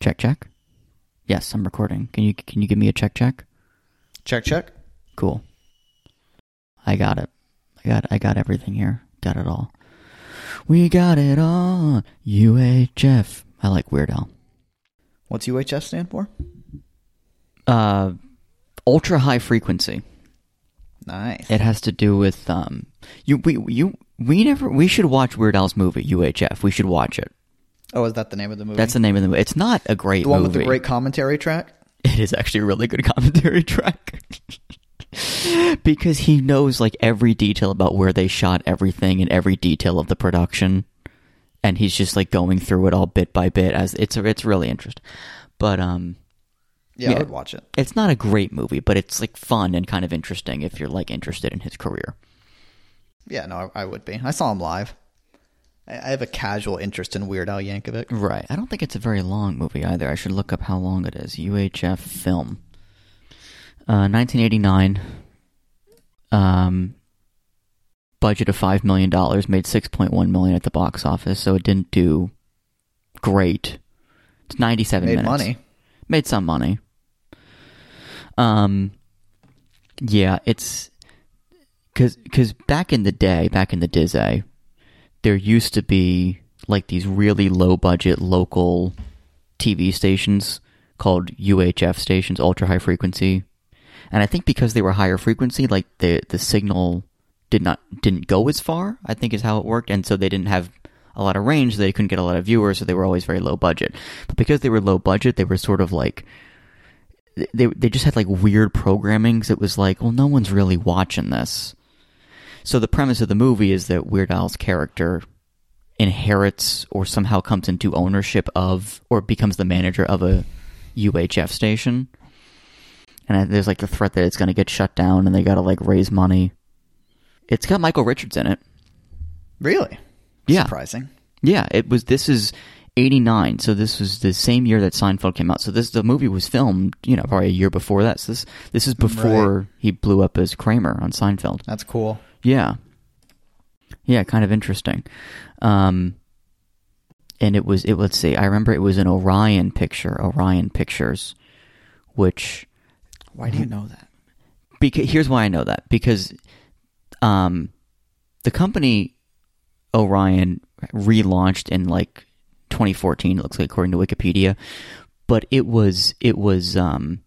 Check, check. Yes, I'm recording. Can you can you give me a check, check? Check, check. Cool. I got it. I got I got everything here. Got it all. We got it all. UHF. I like Weird Al. What's UHF stand for? Uh, ultra high frequency. Nice. It has to do with um. You we you we never we should watch Weird Al's movie UHF. We should watch it. Oh, is that the name of the movie? That's the name of the movie. It's not a great the one movie. with the great commentary track. It is actually a really good commentary track. because he knows like every detail about where they shot everything and every detail of the production and he's just like going through it all bit by bit as it's it's really interesting. But um Yeah, Yeah. I would watch it. it's not a great movie, but it's like fun and kind of interesting if you're like interested in his career. Yeah, no, I, I would be. I saw him live. I, have a casual interest in Weird Al Yankovic. Right. I don't think it's a very long movie either. I should look up how long it is. UHF film. Uh, 1989. Um, budget of $5 million, made 6.1 million at the box office, so it didn't do great. It's 97 Made minutes. money. Made some money. Um, yeah, it's because because back in the day, back in the Dizay, there used to be like these really low budget local TV stations called UHF stations, ultra high frequency, and I think because they were higher frequency, like the the signal did not didn't go as far. I think is how it worked, and so they didn't have a lot of range. They couldn't get a lot of viewers, so they were always very low budget. But because they were low budget, they were sort of like they they just had like weird programming. 'cause it was like, well, no one's really watching this. So the premise of the movie is that Weird Al's character inherits or somehow comes into ownership of or becomes the manager of a UHF station. And there's like the threat that it's going to get shut down and they got to like raise money. It's got Michael Richards in it. Really? Yeah. Surprising. Yeah, it was. This is '89, so this was the same year that Seinfeld came out. So this the movie was filmed, you know, probably a year before that. So this this is before he blew up as Kramer on Seinfeld. That's cool. Yeah, yeah, kind of interesting. Um, and it was it. Let's see, I remember it was an Orion picture, Orion Pictures, which Why do you know that? because here's why I know that because um the company Orion relaunched in like 2014 it looks like according to Wikipedia but it was it was um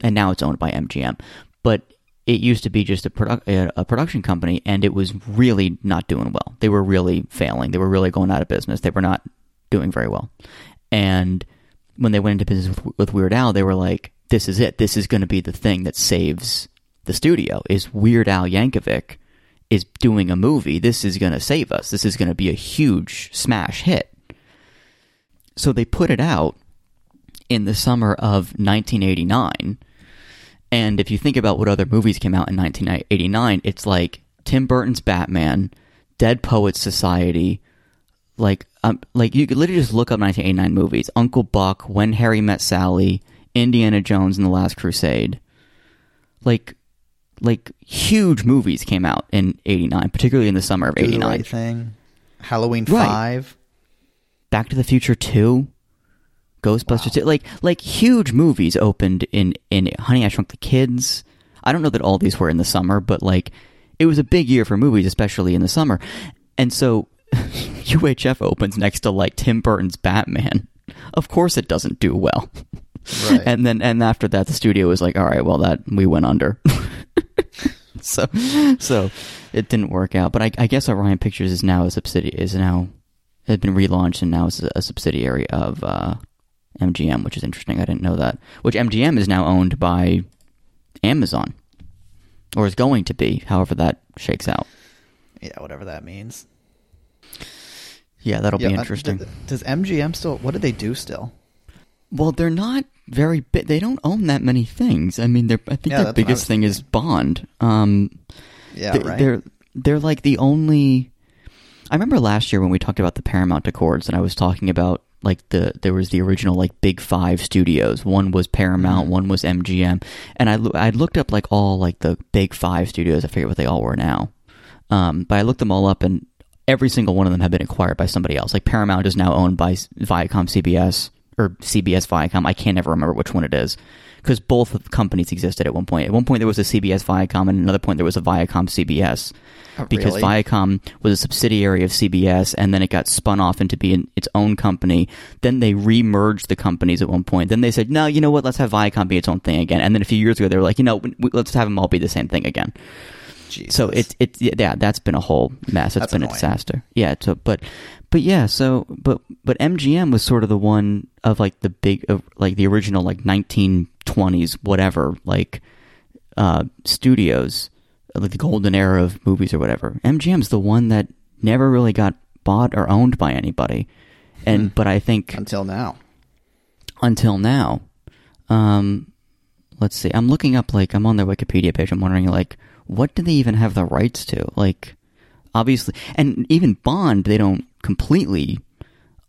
and now it's owned by MGM but it used to be just a, produ- a, uh, a production company and it was really not doing well they were really failing they were really going out of business they were not doing very well and when they went into business with, with Weird Al, they were like, "This is it. This is going to be the thing that saves the studio." Is Weird Al Yankovic is doing a movie? This is going to save us. This is going to be a huge smash hit. So they put it out in the summer of 1989. And if you think about what other movies came out in 1989, it's like Tim Burton's Batman, Dead Poets Society, like um, like you could literally just look up 1989 movies: Uncle Buck, When Harry Met Sally, Indiana Jones and the Last Crusade. Like, like huge movies came out in '89, particularly in the summer of Do the '89. right thing. Halloween Right. Five. Back to the Future Two, Ghostbusters, 2, like like huge movies opened in in Honey I Shrunk the Kids. I don't know that all these were in the summer, but like it was a big year for movies, especially in the summer. And so UHF opens next to like Tim Burton's Batman. Of course, it doesn't do well. Right. And then and after that, the studio was like, "All right, well that we went under." so so it didn't work out. But I, I guess Orion Pictures is now a subsidiary is now has been relaunched and now is a subsidiary of uh, MGM, which is interesting. I didn't know that. Which MGM is now owned by Amazon, or is going to be. However, that shakes out. yeah, whatever that means. Yeah, that'll Yeah, be interesting. does MGM still? What do they do still? Well, they're not very big. They don't own that many things. I mean, they're, I think Yeah, their that's what I biggest thing is Bond. Um, Yeah, they, right. They're they're like the only. I remember last year when we talked about the Paramount Accords, and I was talking about like the there was the original like big five studios. One was Paramount, Mhm. one was MGM, and I I looked up like all like the big five studios. I forget what they all were now, um, but I looked them all up, and every single one of them have been acquired by somebody else. Like Paramount is now owned by Viacom CBS. Or CBS Viacom. I can't ever remember which one it is because both companies existed at one point. At one point, there was a CBS Viacom, and another point, there was a Viacom CBS. Oh, because really? Viacom was a subsidiary of CBS, and then it got spun off into being its own company. Then they re-merged the companies at one point. Then they said, "No, you know what? Let's have Viacom be its own thing again." And then a few years ago, they were like, "You know, we, let's have them all be the same thing again." Jesus. So it's it's yeah, that's been a whole mess. It's That's been a disaster. Yeah. So but but yeah. So but but MGM was sort of the one of like the big of like the original like 1920s whatever like uh studios like the golden era of movies or whatever. MGM's the one that never really got bought or owned by anybody. And but I think until now. until now. Um, let's see. I'm looking up like I'm on their Wikipedia page. I'm wondering like what do they even have the rights to? Like obviously, and even Bond, they don't completely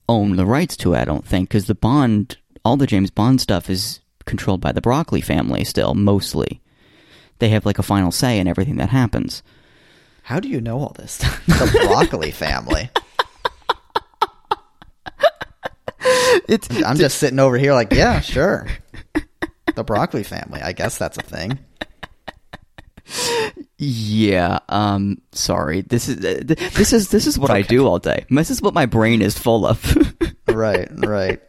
own the rights to. it, I don't think because the Bond, all the James Bond stuff is controlled by the Broccoli family still mostly. They have like a final say in everything that happens. How do you know all this? the broccoli family. It's I'm just sitting over here like, yeah, sure. The broccoli family. I guess that's a thing. Yeah, um sorry. This is uh, th- this is this is what I do all day. This is what my brain is full of. Right, right.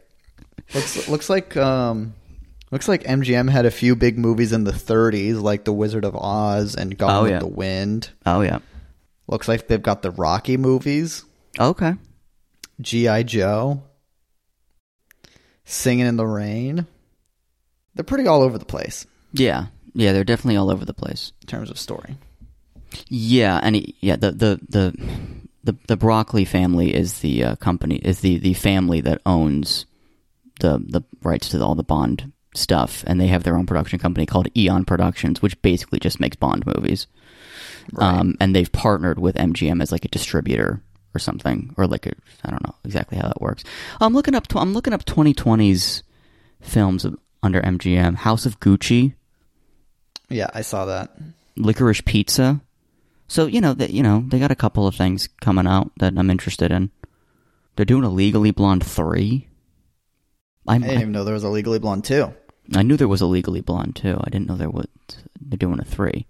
Looks looks like um looks like MGM had a few big movies in the 30s like The Wizard of Oz and Gone Oh, with yeah. the Wind. oh yeah. Looks like they've got the Rocky movies, Okay. GI Joe, Singing in the Rain. They're pretty all over the place Yeah. Yeah, they're definitely all over the place. in terms of story. Yeah, and it- yeah, the the the the, the Broccoli family is the uh, company is the the family that owns the the rights to all the Bond stuff, and they have their own production company called Eon Productions, which basically just makes Bond movies. Um, and they've partnered with MGM as like a distributor or something, or like a, I don't know exactly how that works. I'm looking up. I'm looking up 2020's films under MGM: House of Gucci, Yeah, I saw that. Licorice Pizza. So you know that you know they got a couple of things coming out that I'm interested in. They're doing a Legally Blonde three. I, I didn't I, even know there was a Legally Blonde two. I knew there was a Legally Blonde two. I didn't know there was. They're doing a three.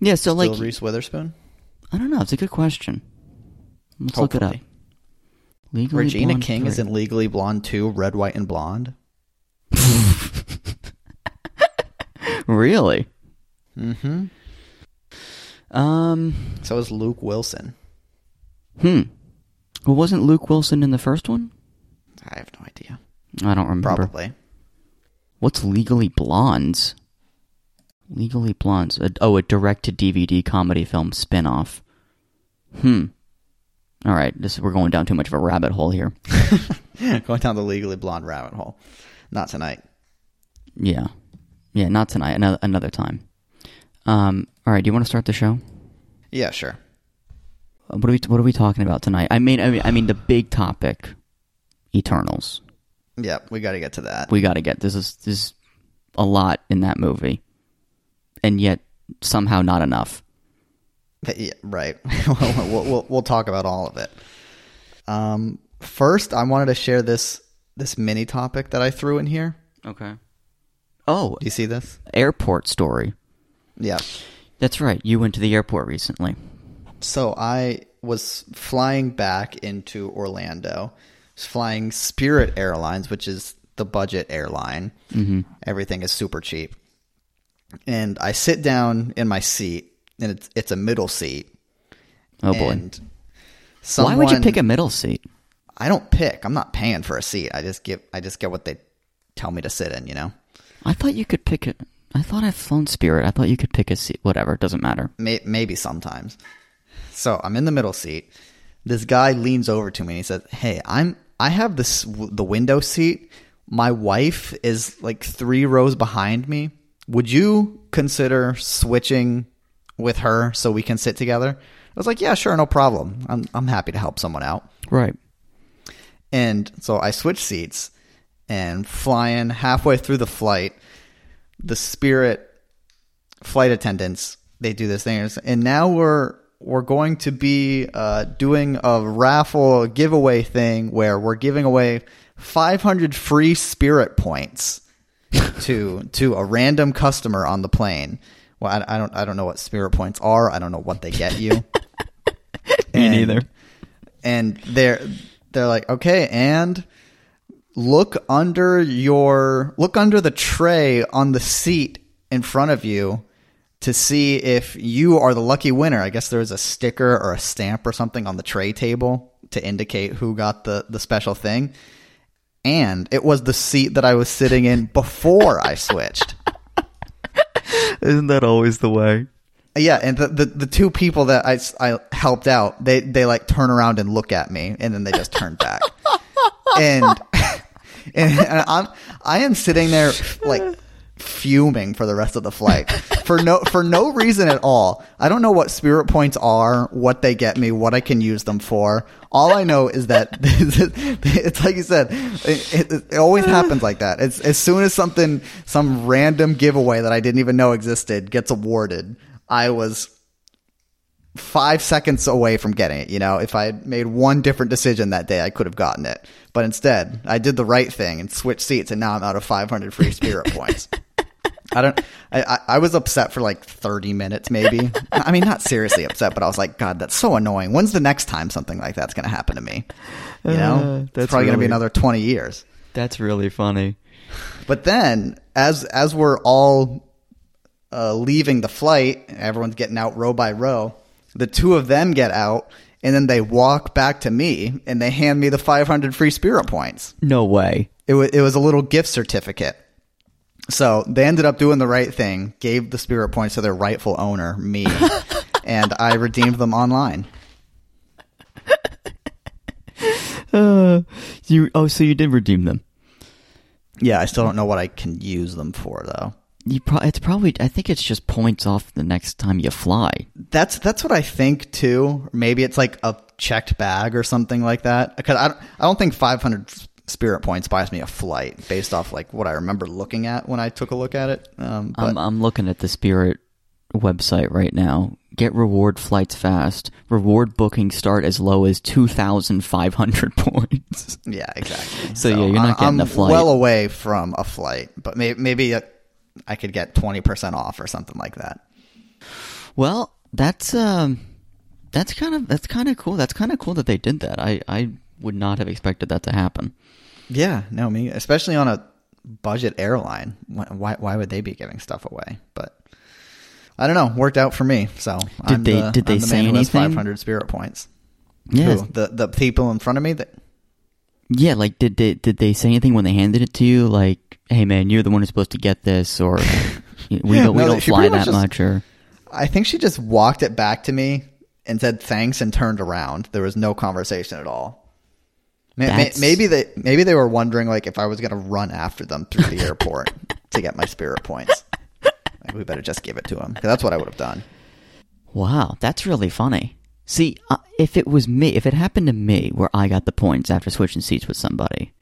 Yeah, so Still like Reese Witherspoon. I don't know. It's a good question. Let's look it up. Legally Regina Blonde King 3. is in Legally Blonde 2, Red, White, and Blonde. really. Mm-hmm. Um. So is Luke Wilson. Hmm. Well, wasn't Luke Wilson in the first one? I have no idea. I don't remember. Probably. What's Legally Blondes? Legally Blondes. A, oh, a direct to DVD comedy film spin off. Hmm. All right, this we're going down too much of a rabbit hole here. Going down the Legally Blonde rabbit hole. Not tonight. Yeah, yeah, not tonight. Another another time. Um. All right. Do you want to start the show? Yeah, sure. Uh, What are we What are we talking about tonight? I mean, I mean, I mean the big topic, Eternals. Yeah, we got to get to that. We got to get this is this is a lot in that movie, and yet somehow not enough. Yeah, right. we'll, we'll, we'll talk about all of it. Um, first, I wanted to share this this mini topic that I threw in here. Okay. Oh, Do you see this? airport story. Yeah. That's right. You went to the airport recently. So I was flying back into Orlando, flying Spirit Airlines, which is the budget airline. Mm-hmm. Everything is super cheap. And I sit down in my seat, and it's it's a middle seat. Oh boy. And Why would you pick a middle seat? I don't pick. I'm not paying for a seat. I just get I just get what they tell me to sit in. You know, I thought you could pick it. I thought I've flown Spirit. I thought you could pick a seat. Whatever. It doesn't matter. May- maybe sometimes. So I'm in the middle seat. This guy leans over to me and he says, "Hey, I'm I have this the window seat. My wife is like three rows behind me. Would you consider switching with her so we can sit together?" I was like, "Yeah, sure, no problem. I'm I'm happy to help someone out." Right. And so I switch seats and flying halfway through the flight, the Spirit flight attendants they do this thing, and now we're we're going to be uh, doing a raffle giveaway thing where we're giving away 500 free spirit points to to a random customer on the plane. Well, I, I don't I don't know what spirit points are. I don't know what they get you. Me And- neither. And they're they're like, okay, and look under your look under the tray on the seat in front of you to see if you are the lucky winner. I guess there's a sticker or a stamp or something on the tray table to indicate who got the the special thing. And it was the seat that I was sitting in before I switched. Isn't that always the way? Yeah, and the, the, the two people that I, I helped out, they, they like turn around and look at me, and then they just turn back. and and uh, I'm I am sitting there like fuming for the rest of the flight for no for no reason at all. I don't know what spirit points are, what they get me, what I can use them for. All I know is that it's like you said, it, it, it always happens like that. It's as soon as something, some random giveaway that I didn't even know existed gets awarded, I was five seconds away from getting it. You know, if I had made one different decision that day, I could have gotten it. But instead, I did the right thing and switched seats, and now I'm out of 500 free spirit points. I don't. I, I was upset for like 30 minutes, maybe. I mean, not seriously upset, but I was like, God, that's so annoying. When's the next time something like that's going to happen to me? You know, Uh, it's that's probably going to be another 20 years. That's really funny. But then, as as we're all uh, leaving the flight, everyone's getting out row by row. The two of them get out, and then they walk back to me, and they hand me the 500 free spirit points. No way. It was it was a little gift certificate. So they ended up doing the right thing, gave the spirit points to their rightful owner, me, and I redeemed them online. Uh, you oh, so you did redeem them. Yeah, I still don't know what I can use them for though. You pro- it's probably I think it's just points off the next time you fly. That's that's what I think too. Maybe it's like a checked bag or something like that. Because I don't, I don't think 500 spirit points buys me a flight based off like what I remember looking at when I took a look at it. Um, but I'm I'm looking at the Spirit website right now. Get reward flights fast. Reward bookings start as low as two thousand five hundred points. yeah, exactly. So, yeah, you're not getting I'm a flight. well away from a flight, but maybe maybe I could get 20 percent off or something like that. Well, that's um, that's kind of that's kind of cool. That's kind of cool that they did that. I I would not have expected that to happen. Yeah, no, me especially on a budget airline. Why why, would they be giving stuff away? But I don't know. Worked out for me. So Did I'm they- the, did they I'm the say man who has anything? 500 spirit points. Yeah, the the people in front of me that yeah. Like, did they did they say anything when they handed it to you? Like, hey man, you're the one who's supposed to get this, or we don't we No, don't fly pretty much that just- much, or I think she just walked it back to me and said thanks and turned around. There was no conversation at all. That's- Maybe they maybe they were wondering like if I was going to run after them through the airport to get my spirit points. Like, we better just give it to them. 'Cause that's what I would have done. Wow, that's really funny. See, uh, if it was me, if it happened to me where I got the points after switching seats with somebody,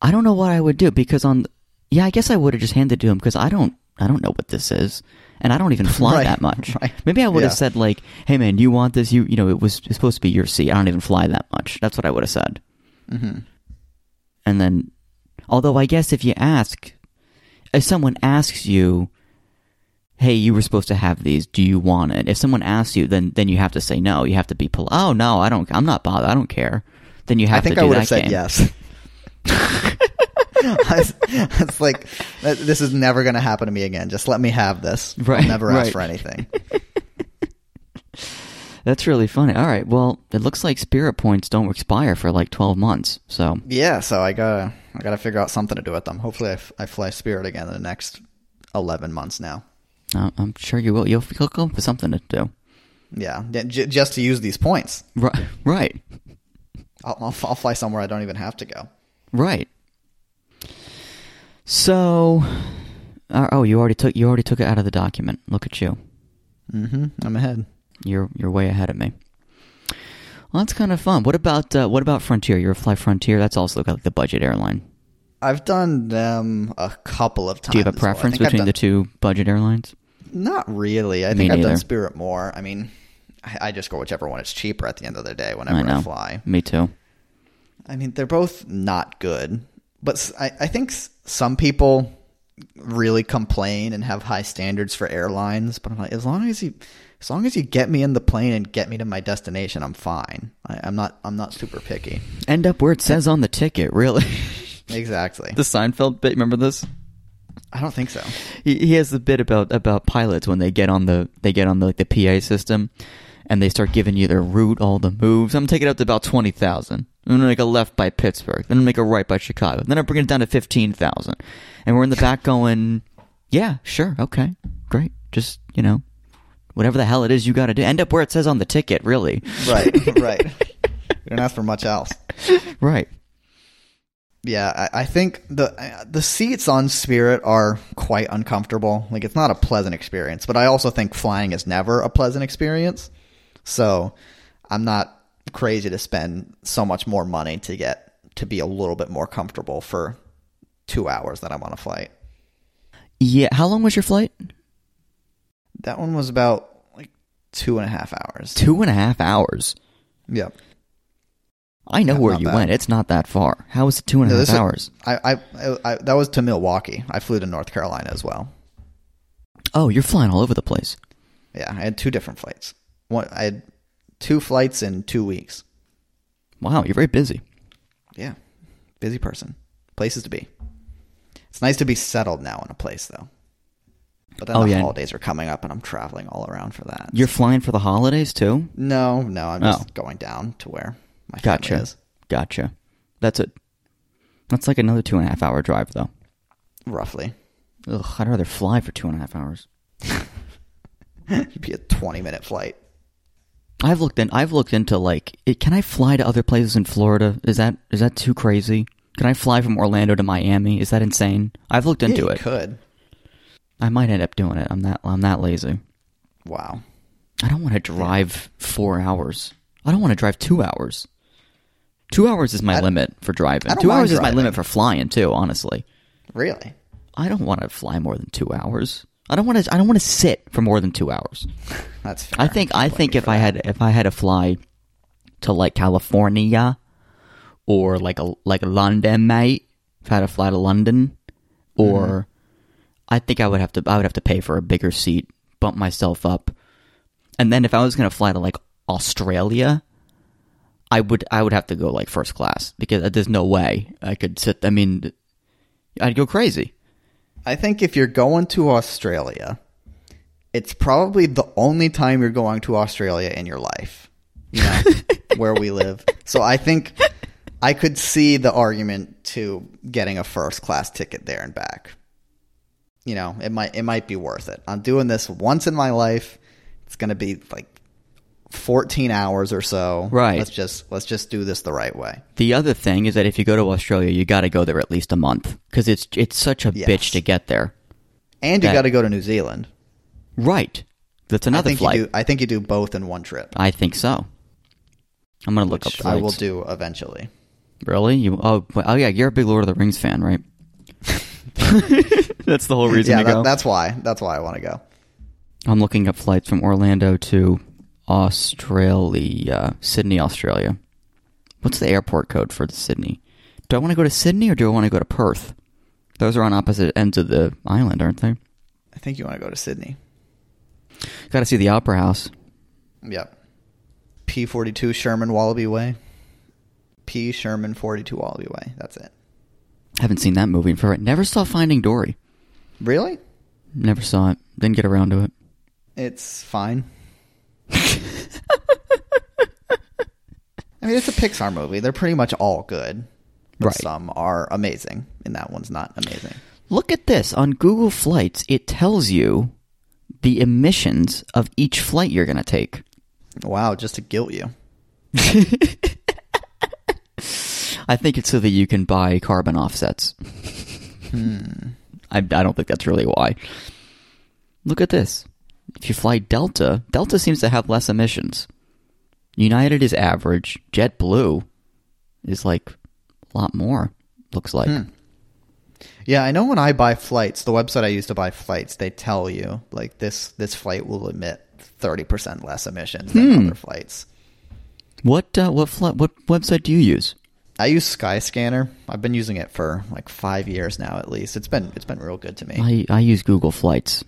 I don't know what I would do because on, yeah, I guess I would have just handed it to him because I don't, I don't know what this is, and I don't even fly Right, that much. right. Maybe I would have Yeah. said like, "Hey man, you want this? You, you know, it was supposed to be your seat. I don't even fly that much." That's what I would have said. hmm And then, although I guess if you ask, if someone asks you, "Hey, you were supposed to have these. Do you want it?" If someone asks you, then then you have to say no. You have to be polite. Oh no, I don't. I'm not bothered. I don't care. Then you have to say I think to I would have said game. yes. It's like this is never going to happen to me again. Just let me have this. Right, I'll never ask right. for anything. That's really funny. All right. Well, it looks like spirit points don't expire for like 12 months. So Yeah, so I gotta I gotta figure out something to do with them. Hopefully, I, f- I fly Spirit again in the next eleven months now. uh, I'm sure you will. You'll, come up with something to do. Yeah, j- just to use these points, Right. Right. I'll, I'll, I'll fly somewhere I don't even have to go. Right. So, uh, oh, you already took you already took it out of the document. Look at you. Mm-hmm. I'm ahead. You're you're way ahead of me. Well, that's kind of fun. What about uh, what about Frontier? You're a fly Frontier. That's also got like the budget airline. I've done them a couple of times. Do you have a as well. Preference between the two budget airlines? Not really. I Me think I've done Spirit more. I mean, I, I just go whichever one is cheaper at the end of the day whenever I I, fly. Me too. I mean, they're both not good, but I, I think some people really complain and have high standards for airlines. But I'm like, as long as you, as long as you get me in the plane and get me to my destination, I'm fine. I, I'm not, I'm not super picky. End up where it says on the ticket, really. Exactly. the Seinfeld bit, remember this? I don't think so. He, he has the bit about about pilots when they get on the they get on the like the PA system and they start giving you their route, all the moves. I'm taking it up to about twenty thousand. I'm gonna make a left by Pittsburgh, then I'm make a right by Chicago, then I'm bringing it down to fifteen thousand. And we're in the back going, Yeah, sure, okay, great. Just, you know, whatever the hell it is you gotta do. End up where it says on the ticket, really. Right, right. We don't ask for much else. Right. Yeah, I, I think the uh, the seats on Spirit are quite uncomfortable. Like it's not a pleasant experience, but I also think flying is never a pleasant experience. So I'm not crazy to spend so much more money to get to be a little bit more comfortable for two hours that I'm on a flight. Yeah. How long was your flight? That one was about like two and a half hours. Two and a half hours. Yep. I know Yeah, where you bad. went. It's not that far. How was it two and a No, half hours? I, I, I, that was to Milwaukee. I flew to North Carolina as well. Oh, you're flying all over the place. Yeah, I had two different flights. One, I had two flights in two weeks. Wow, you're very busy. Yeah, busy person. Places to be. It's nice to be settled now in a place, though. But then Oh, the yeah. holidays are coming up, and I'm traveling all around for that. You're flying for the holidays too? no, no, I'm just Oh. going down to where my family Gotcha. is. Gotcha. That's it. That's like another two and a half hour drive, though. Roughly, Ugh, I'd rather fly for two and a half hours. it'd be a 20 minute flight. I've looked in. I've looked into like, it, can I fly to other places in Florida? Is that is that too crazy? Can I fly from Orlando to Miami? Is that insane? I've looked into yeah, you it. Could. I might end up doing it. I'm that I'm that lazy. Wow. I don't want to drive four hours. I don't want to drive two hours. Two hours is my I- limit for driving. Two hours is my limit for flying too. Honestly, Really? I don't want to fly more than two hours. I don't want to. I don't want to sit for more than two hours. That's fair. I think. I think if I that. had if I had to fly to like California or like a like London, mate. If I had to fly to London, or Mm-hmm. I think I would have to. I would have to pay for a bigger seat, bump myself up, and then if I was going to fly to like Australia, I would. I would have to go like first class because there's no way I could sit. I mean, I'd go crazy. I think if you're going to Australia, it's probably the only time you're going to Australia in your life. You know, where we live. So I think I could see the argument to getting a first class ticket there and back. You know, it might it might be worth it. I'm doing this once in my life. It's going to be like 14 hours or so. Right. Let's just let's just do this the right way. The other thing is that if you go to Australia, you got to go there at least a month because it's it's such a Yes. bitch to get there. And you got to go to New Zealand. Right. That's I another think flight. you do I think you do both in one trip. I think so. I'm gonna look up flights. I will do eventually. Really? You? Oh, oh yeah. You're a big Lord of the Rings fan, right? That's the whole reason yeah, to go. that, that's why. That's why I want to go. I'm looking up flights from Orlando to Australia, Sydney, Australia. What's the airport code for Sydney? Do I want to go to Sydney or do I want to go to Perth? Those are on opposite ends of the island, aren't they? I think you want to go to Sydney. Got to see the Opera House. Yep. P forty two Sherman Wallaby Way. P Sherman forty two Wallaby Way. That's it. Haven't seen that movie in forever. Never saw Finding Dory. Really? Never saw it. Didn't get around to it. It's fine. I mean, it's a Pixar movie. They're pretty much all good. But Right. Some are amazing, and that one's not amazing. Look at this. On Google Flights, it tells you the emissions of each flight you're going to take. Wow, just to guilt you. I think it's so that you can buy carbon offsets. Hmm. I, I don't think that's really why. Look at this. If you fly Delta, Delta seems to have less emissions. United is average. JetBlue is like a lot more, looks like. Yeah, I know when I buy flights, the website I use to buy flights, they tell you like this this flight will emit thirty percent less emissions than Hmm. other flights. What uh, what what website do you use? I use Skyscanner. I've been using it for like five years now, at least. It's been it's been real good to me. I, I use Google Flights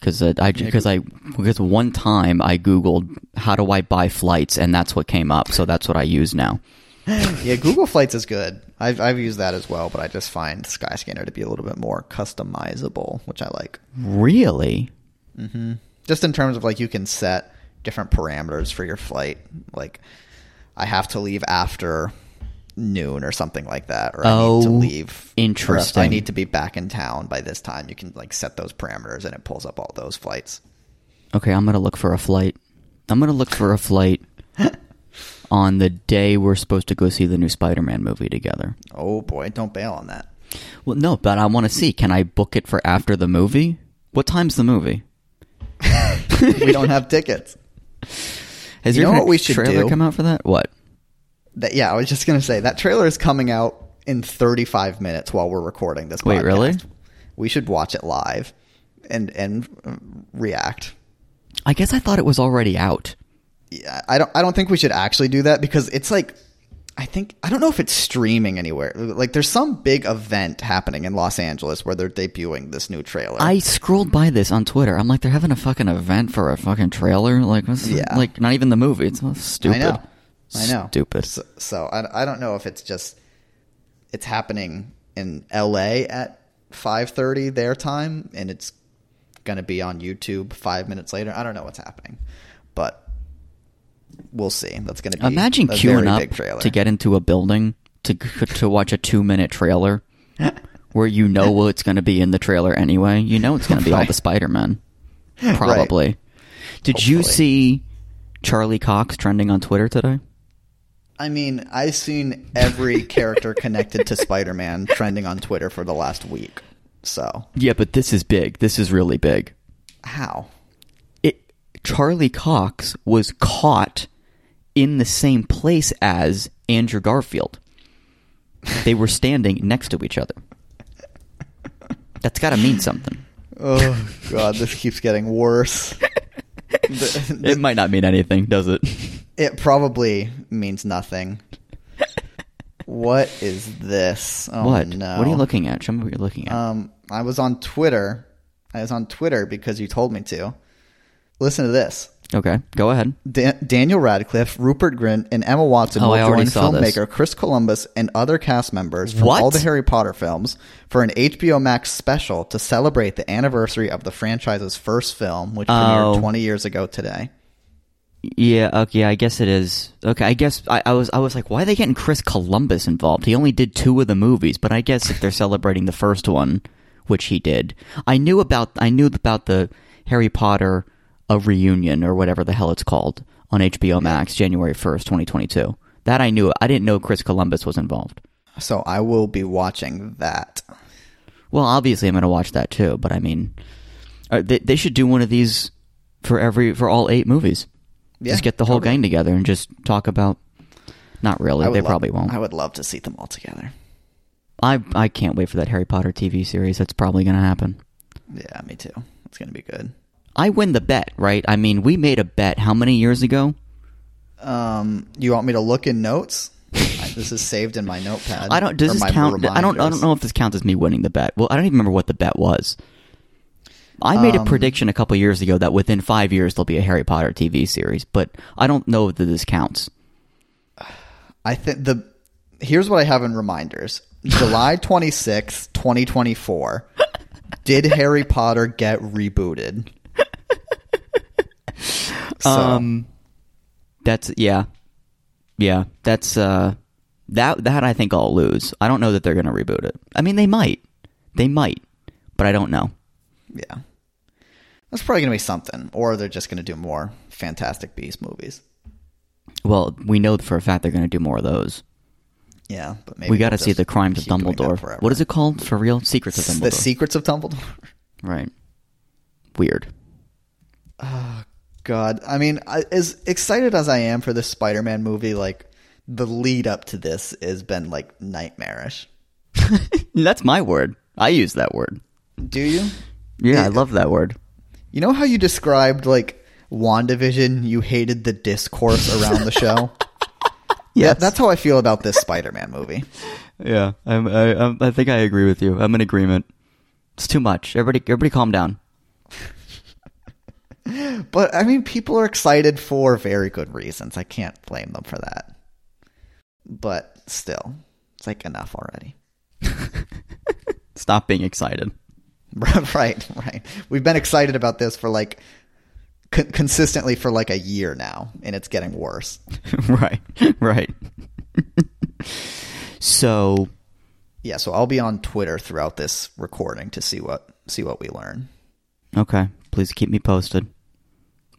because uh, I because I because one time I googled how do I buy flights and that's what came up. So that's what I use now. yeah, Google Flights is good. I've I've used that as well, but I just find Skyscanner to be a little bit more customizable, which I like. Really? hmm Just in terms of like you can set different parameters for your flight. Like I have to leave after noon or something like that, or I need to Oh, leave. If I need to be back in town by this time. You can like set those parameters, and it pulls up all those flights. Okay, I'm gonna look for a flight. I'm gonna look for a flight on the day we're supposed to go see the new Spider-Man movie together. Oh boy, don't bail on that. Well, no, but I want to see. Can I book it for after the movie? What time's the movie? we don't have tickets. Has You your know what we should trailer do? come out for that? What? That yeah, I was just gonna say that trailer is coming out in 35 minutes while we're recording this. Wait, podcast. really? We should watch it live and and uh, react. I guess I thought it was already out. Yeah, I don't I don't think we should actually do that because it's like I think I don't know if it's streaming anywhere. Like there's some big event happening in Los Angeles where they're debuting this new trailer. I scrolled by this on Twitter. I'm like, they're having a fucking event for a fucking trailer. Like, what's Yeah. like not even the movie. It's so stupid. I know. I know. Stupid. So, so I, I don't know if it's just it's happening in L.A. at 5:30 their time, and it's gonna be on YouTube five minutes later. I don't know what's happening, but we'll see. That's gonna be Imagine queuing up big trailer. to get into a building to to watch a two minute trailer where you know what's going to be in the trailer anyway. You know it's going to be all the Spider Man, probably. Did you see Charlie Cox trending on Twitter today? I mean, I've seen every character connected to Spider-Man trending on Twitter for the last week. So Yeah, but this is big. This is really big. how? It Charlie Cox was caught in the same place as Andrew Garfield. They were standing next to each other. That's got to mean something. Oh God, this keeps getting worse. The- It might not mean anything, does it? It probably means nothing. What is this? Oh, what? No. What are you looking at? Show me what you're looking at. Um, I was on Twitter. I was on Twitter because you told me to. Listen to this. okay, go ahead. Da- Daniel Radcliffe, Rupert Grint, and Emma Watson Oh, will join saw this. filmmaker Chris Columbus and other cast members from What? all the Harry Potter films for an HBO Max special to celebrate the anniversary of the franchise's first film, which premiered Oh. 20 years ago today. Yeah, okay, I guess it is. Okay, I guess I, I was I was like, why are they getting Chris Columbus involved? He only did two of the movies, but I guess if they're celebrating the first one, which he did, I knew about I knew about the Harry Potter a reunion or whatever the hell it's called on HBO Max, January first, twenty twenty two. That I knew. I didn't know Chris Columbus was involved. So I will be watching that. Well, obviously, I'm going to watch that too. But I mean, uh, they they should do one of these for every for all eight movies. Yeah, just get the whole totally. gang together and just talk about. Not really. They love- probably won't. I would love to see them all together. I I can't wait for that Harry Potter TV series. That's probably going to happen. Yeah, me too. It's gonna be good. I win the bet, right? I mean, we made a bet how many years ago? Um, you want me to look in notes? This is saved in my notepad. I don't. Does this count? I don't. I don't know if this counts as me winning the bet. Well, I don't even remember what the bet was. I made a Um, prediction a couple years ago that within five years there'll be a Harry Potter TV series, but I don't know that this counts. I think the here's what I have in reminders. July 26th, 2024. Did Harry Potter get rebooted? So, Um, that's yeah, yeah. That's uh, that that I think I'll lose. I don't know that they're going to reboot it. I mean, they might, they might, but I don't know. yeah. That's probably going to be something or they're just going to do more Fantastic Beast movies. Well, we know for a fact they're going to do more of those. Yeah, but maybe we got to see the crimes of keep doing that Dumbledore. What is it called for real? Secrets of Dumbledore. The Secrets of Dumbledore. right. Weird. Oh God, I mean, I, as excited as I am for this Spider-Man movie, like the lead up to this has been like nightmarish. That's my word. I use that word. Do you? Yeah, I love that word. You know how you described like WandaVision? You hated the discourse around the show. Yes. that's how I feel about this Spider-Man movie. Yeah, I'm, I, I think I agree with you. I'm in agreement. It's too much. Everybody, everybody, calm down. But I mean, people are excited for very good reasons. I can't blame them for that. But still, it's like enough already. Stop being excited. right, right. We've been excited about this for like con- consistently for like a year now, and it's getting worse. right, right. so, Yeah, so I'll be on Twitter throughout this recording to see what see what we learn. okay, please keep me posted.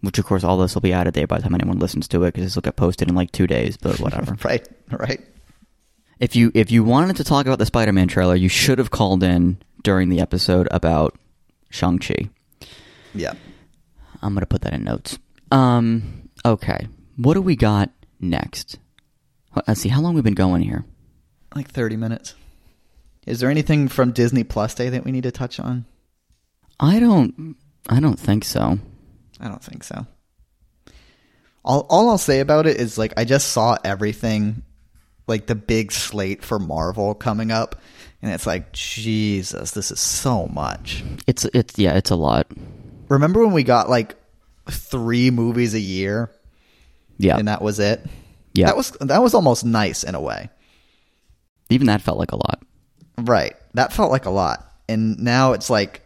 Which, of course, all this will be out of date by the time anyone listens to it because this will get posted in like two days. But whatever. Right, right. if you if you wanted to talk about the Spider-Man trailer, you should have called in during the episode about Shang Chi. Yeah. I'm gonna put that in notes. Um. Okay. What do we got next? Let's see. How long we been going here? Like 30 minutes. Is there anything from Disney Plus Day that we need to touch on? I don't. I don't think so. I don't think so. All all I'll say about it is like I just saw everything like the big slate for Marvel coming up and it's like Jesus, this is so much. It's it's yeah. It's a lot. Remember when we got like 3 movies a year Yeah. and that was it? Yeah. That was that was almost nice in a way. Even that felt like a lot. Right. That felt like a lot. And now it's like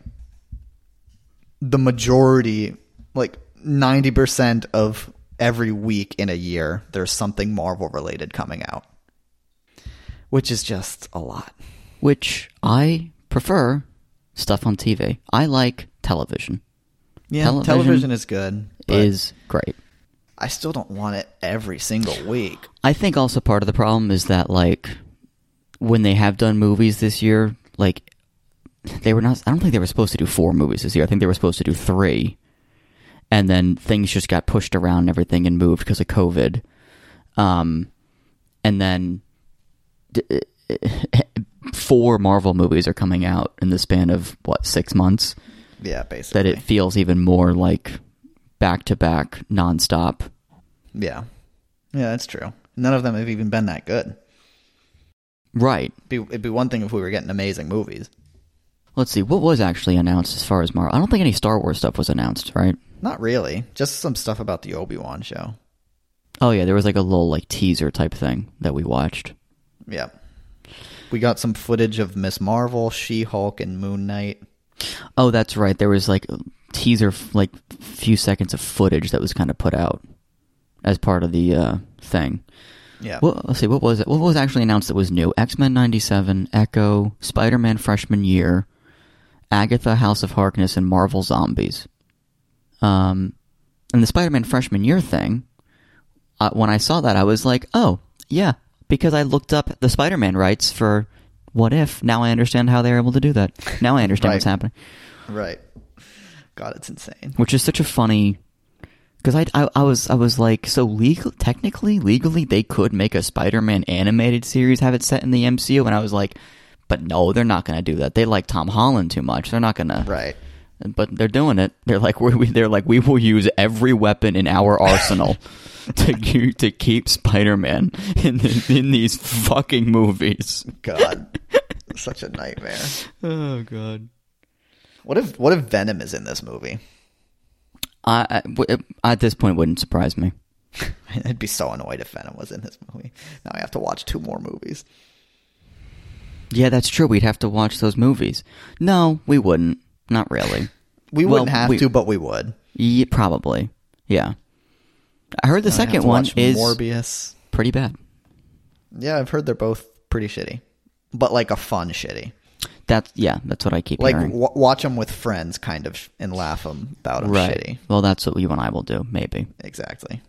the majority, like 90% of every week in a year, there's something Marvel related coming out, which is just a lot. Which I prefer stuff on TV. I like television. Yeah, Television television, is good. Is great. I still don't want it every single week. I think also part of the problem is that like when they have done movies this year, like they were not I don't think they were supposed to do four movies this year. I think they were supposed to do three. And then things just got pushed around and everything and moved because of COVID. Um and then d- four Marvel movies are coming out in the span of what, 6 months Yeah, basically. that it feels even more like back to back nonstop. yeah. Yeah, that's true. None of them have even been that good. Right. Be, it'd be one thing if we were getting amazing movies. Let's see, what was actually announced as far as Marvel? I don't think any Star Wars stuff was announced, right? Not really. Just some stuff about the Obi Wan show. Oh yeah, there was like a little like teaser type thing that we watched. Yeah. We got some footage of Miss Marvel, She Hulk, and Moon Knight. Oh, that's right. There was like a teaser, like few seconds of footage that was kind of put out as part of the uh, thing. Yeah. Well, let's see, what was it? What was actually announced that was new? X Men '97, Echo, Spider Man Freshman Year, Agatha, House of Harkness, and Marvel Zombies. Um, and the Spider Man Freshman Year thing. Uh, when I saw that, I was like, oh yeah, because I looked up the Spider Man rights for What If. Now I understand how they're able to do that. Now I understand what's happening Right. God, it's insane. which is such a funny because I, I I was I was like so legal technically legally they could make a Spider-Man animated series have it set in the MCU and I was like but no they're not going to do that they like Tom Holland too much they're not going to Right. But they're doing it they're like we we- they're like we will use every weapon in our arsenal to to keep Spider-Man in the, in these fucking movies God. Such a nightmare. oh god What if what if Venom is in this movie? I, I at this point it wouldn't surprise me I'd be so annoyed if Venom was in this movie. Now I have to watch two more movies. Yeah, that's true. We'd have to watch those movies. No, we wouldn't. Not really. We Well, wouldn't have we- to, but we would. Yeah, probably. Yeah. I heard the second one is Morbius. pretty bad. Yeah, I've heard they're both pretty shitty, but like a fun shitty. That's yeah, that's what I keep Like w- watch them with friends, kind of, and laugh them about them right. shitty. Well, that's what you and I will do. Maybe. Exactly.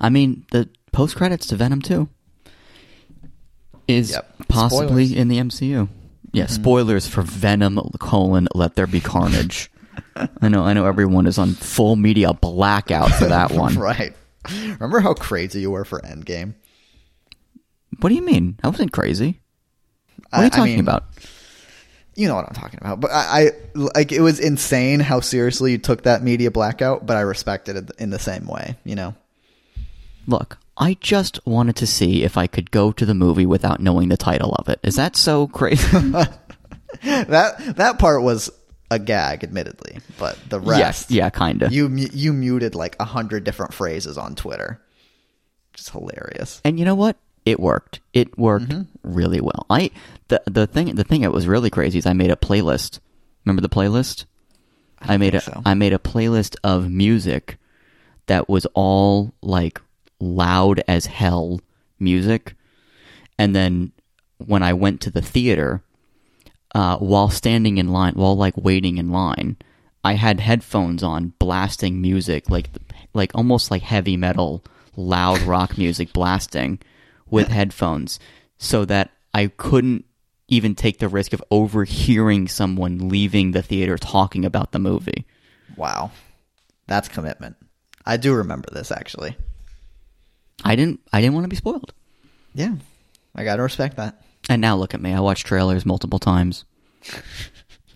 I mean, the post credits to Venom two is Yep. possibly Spoilers. In the MCU. Yeah, mm-hmm. spoilers for Venom colon Let There Be Carnage. I know, I know. Everyone is on full media blackout for that one. right. Remember how crazy you were for Endgame? What do you mean? I wasn't crazy. What are you I talking mean, about? You know what I'm talking about. But I, I like it was insane how seriously you took that media blackout. But I respected it in the same way. You know. Look, I just wanted to see if I could go to the movie without knowing the title of it. Is that so crazy? that that part was a gag, admittedly, but the rest, yes, yeah, kind of. you you muted like a hundred different phrases on Twitter. Just hilarious. And you know what? It worked. It worked Mm-hmm. really well. I the the thing the thing that was really crazy is I made a playlist. Remember the playlist? I, made a so. I made a playlist of music that was all like loud as hell music. And then when I went to the theater, uh, while standing in line, while like waiting in line, I had headphones on, blasting music like like almost like heavy metal, loud rock music blasting with headphones, so that I couldn't even take the risk of overhearing someone leaving the theater talking about the movie. Wow, that's commitment. I do remember this actually. I didn't I didn't want to be spoiled. Yeah, I gotta respect that. And now look at me. I watched trailers multiple times.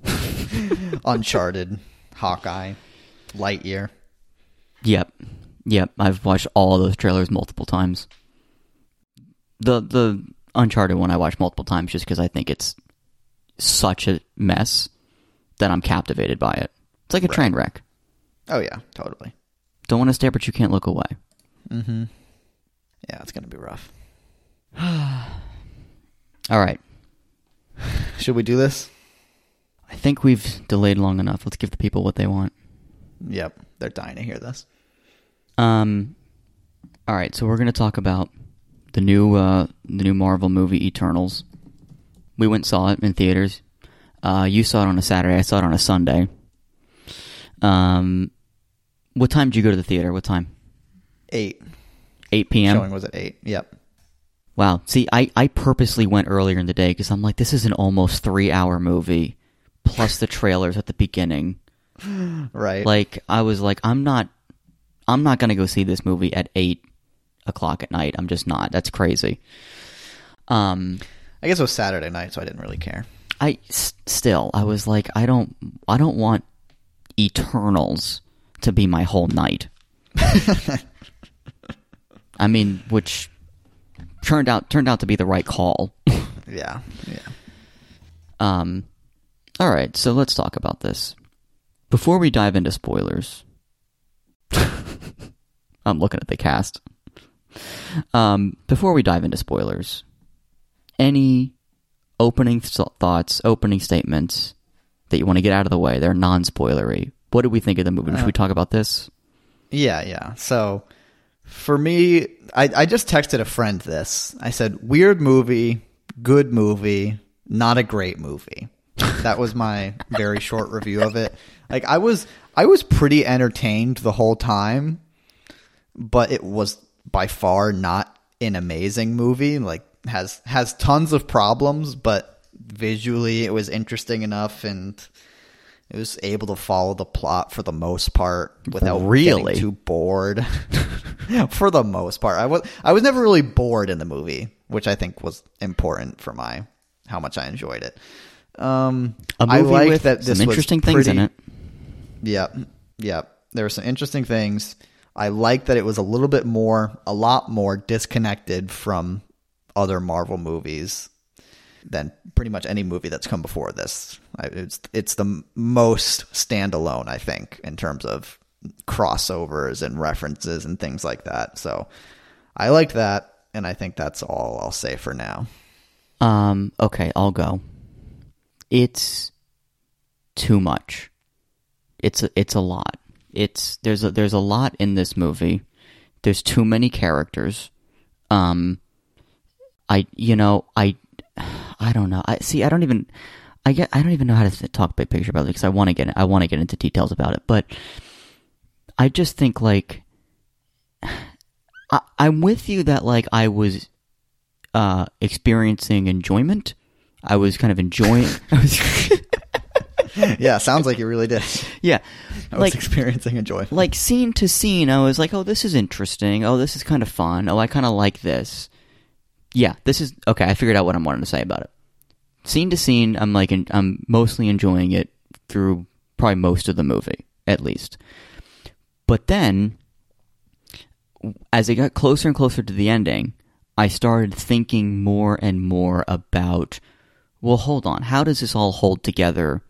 Uncharted, Hawkeye, Lightyear. Yep. Yep. I've watched all those trailers multiple times. The the Uncharted one I watched multiple times just because I think it's such a mess that I'm captivated by it. It's like a train wreck. Oh yeah, totally. Don't want to stare, but you can't look away. Mm-hmm. Yeah, it's gonna be rough. All right. Should we do this? I think we've delayed long enough. Let's give the people what they want. Yep, they're dying to hear this. Um. All right, so we're gonna talk about the new uh, the new Marvel movie Eternals. We went and saw it in theaters. Uh, you saw it on a Saturday. I saw it on a Sunday. Um, what time did you go to the theater? What time? Eight. Eight p.m. Showing was at eight. Yep. Wow. See, I, I purposely went earlier in the day because I'm like, this is an almost three hour movie, plus the trailers at the beginning. Right. Like, I was like, I'm not, I'm not gonna go see this movie at eight o'clock at night. I'm just not. That's crazy. Um, I guess it was Saturday night, so I didn't really care. I s- still, I was like, I don't, I don't want Eternals to be my whole night. I mean, which turned out turned out to be the right call. Yeah. Yeah. Um, all right, so let's talk about this. Before we dive into spoilers, I'm looking at the cast. Um, before we dive into spoilers, any opening th- thoughts, opening statements that you want to get out of the way? They're non-spoilery. What did we think of the movie? Should we talk about this? Yeah, yeah. So for me, I, I just texted a friend this. I said, weird movie, good movie, not a great movie. That was my very short review of it. Like I was I was pretty entertained the whole time, but it was by far not an amazing movie. Like has has tons of problems, but visually it was interesting enough and it was able to follow the plot for the most part without Really? getting too bored. for the most part, I was I was never really bored in the movie, which I think was important for my how much I enjoyed it. Um, A I movie like with that this some was interesting things in it. Yep, yep. There were some interesting things. I like that it was a little bit more, a lot more disconnected from other Marvel movies than pretty much any movie that's come before this. It's it's the most standalone, I think, in terms of crossovers and references and things like that. So I liked that, and I think that's all I'll say for now. Um, okay, I'll go. It's too much. It's a, it's a lot. It's there's a there's a lot in this movie. There's too many characters. Um, I you know I I don't know. I see. I don't even. I get. I don't even know how to talk big picture about it because I want to get. I want to get into details about it, but I just think like I, I'm with you that like I was uh, experiencing enjoyment. I was kind of enjoying. I was, yeah, sounds like you really did. yeah, I was like experiencing enjoyment. like scene to scene. I was like, oh, this is interesting. Oh, this is kind of fun. Oh, I kind of like this. Yeah, this is okay. I figured out what I'm wanting to say about it. Scene to scene, I'm like, en- I'm mostly enjoying it through probably most of the movie, at least. But then, as it got closer and closer to the ending, I started thinking more and more about, well, hold on, how does this all hold together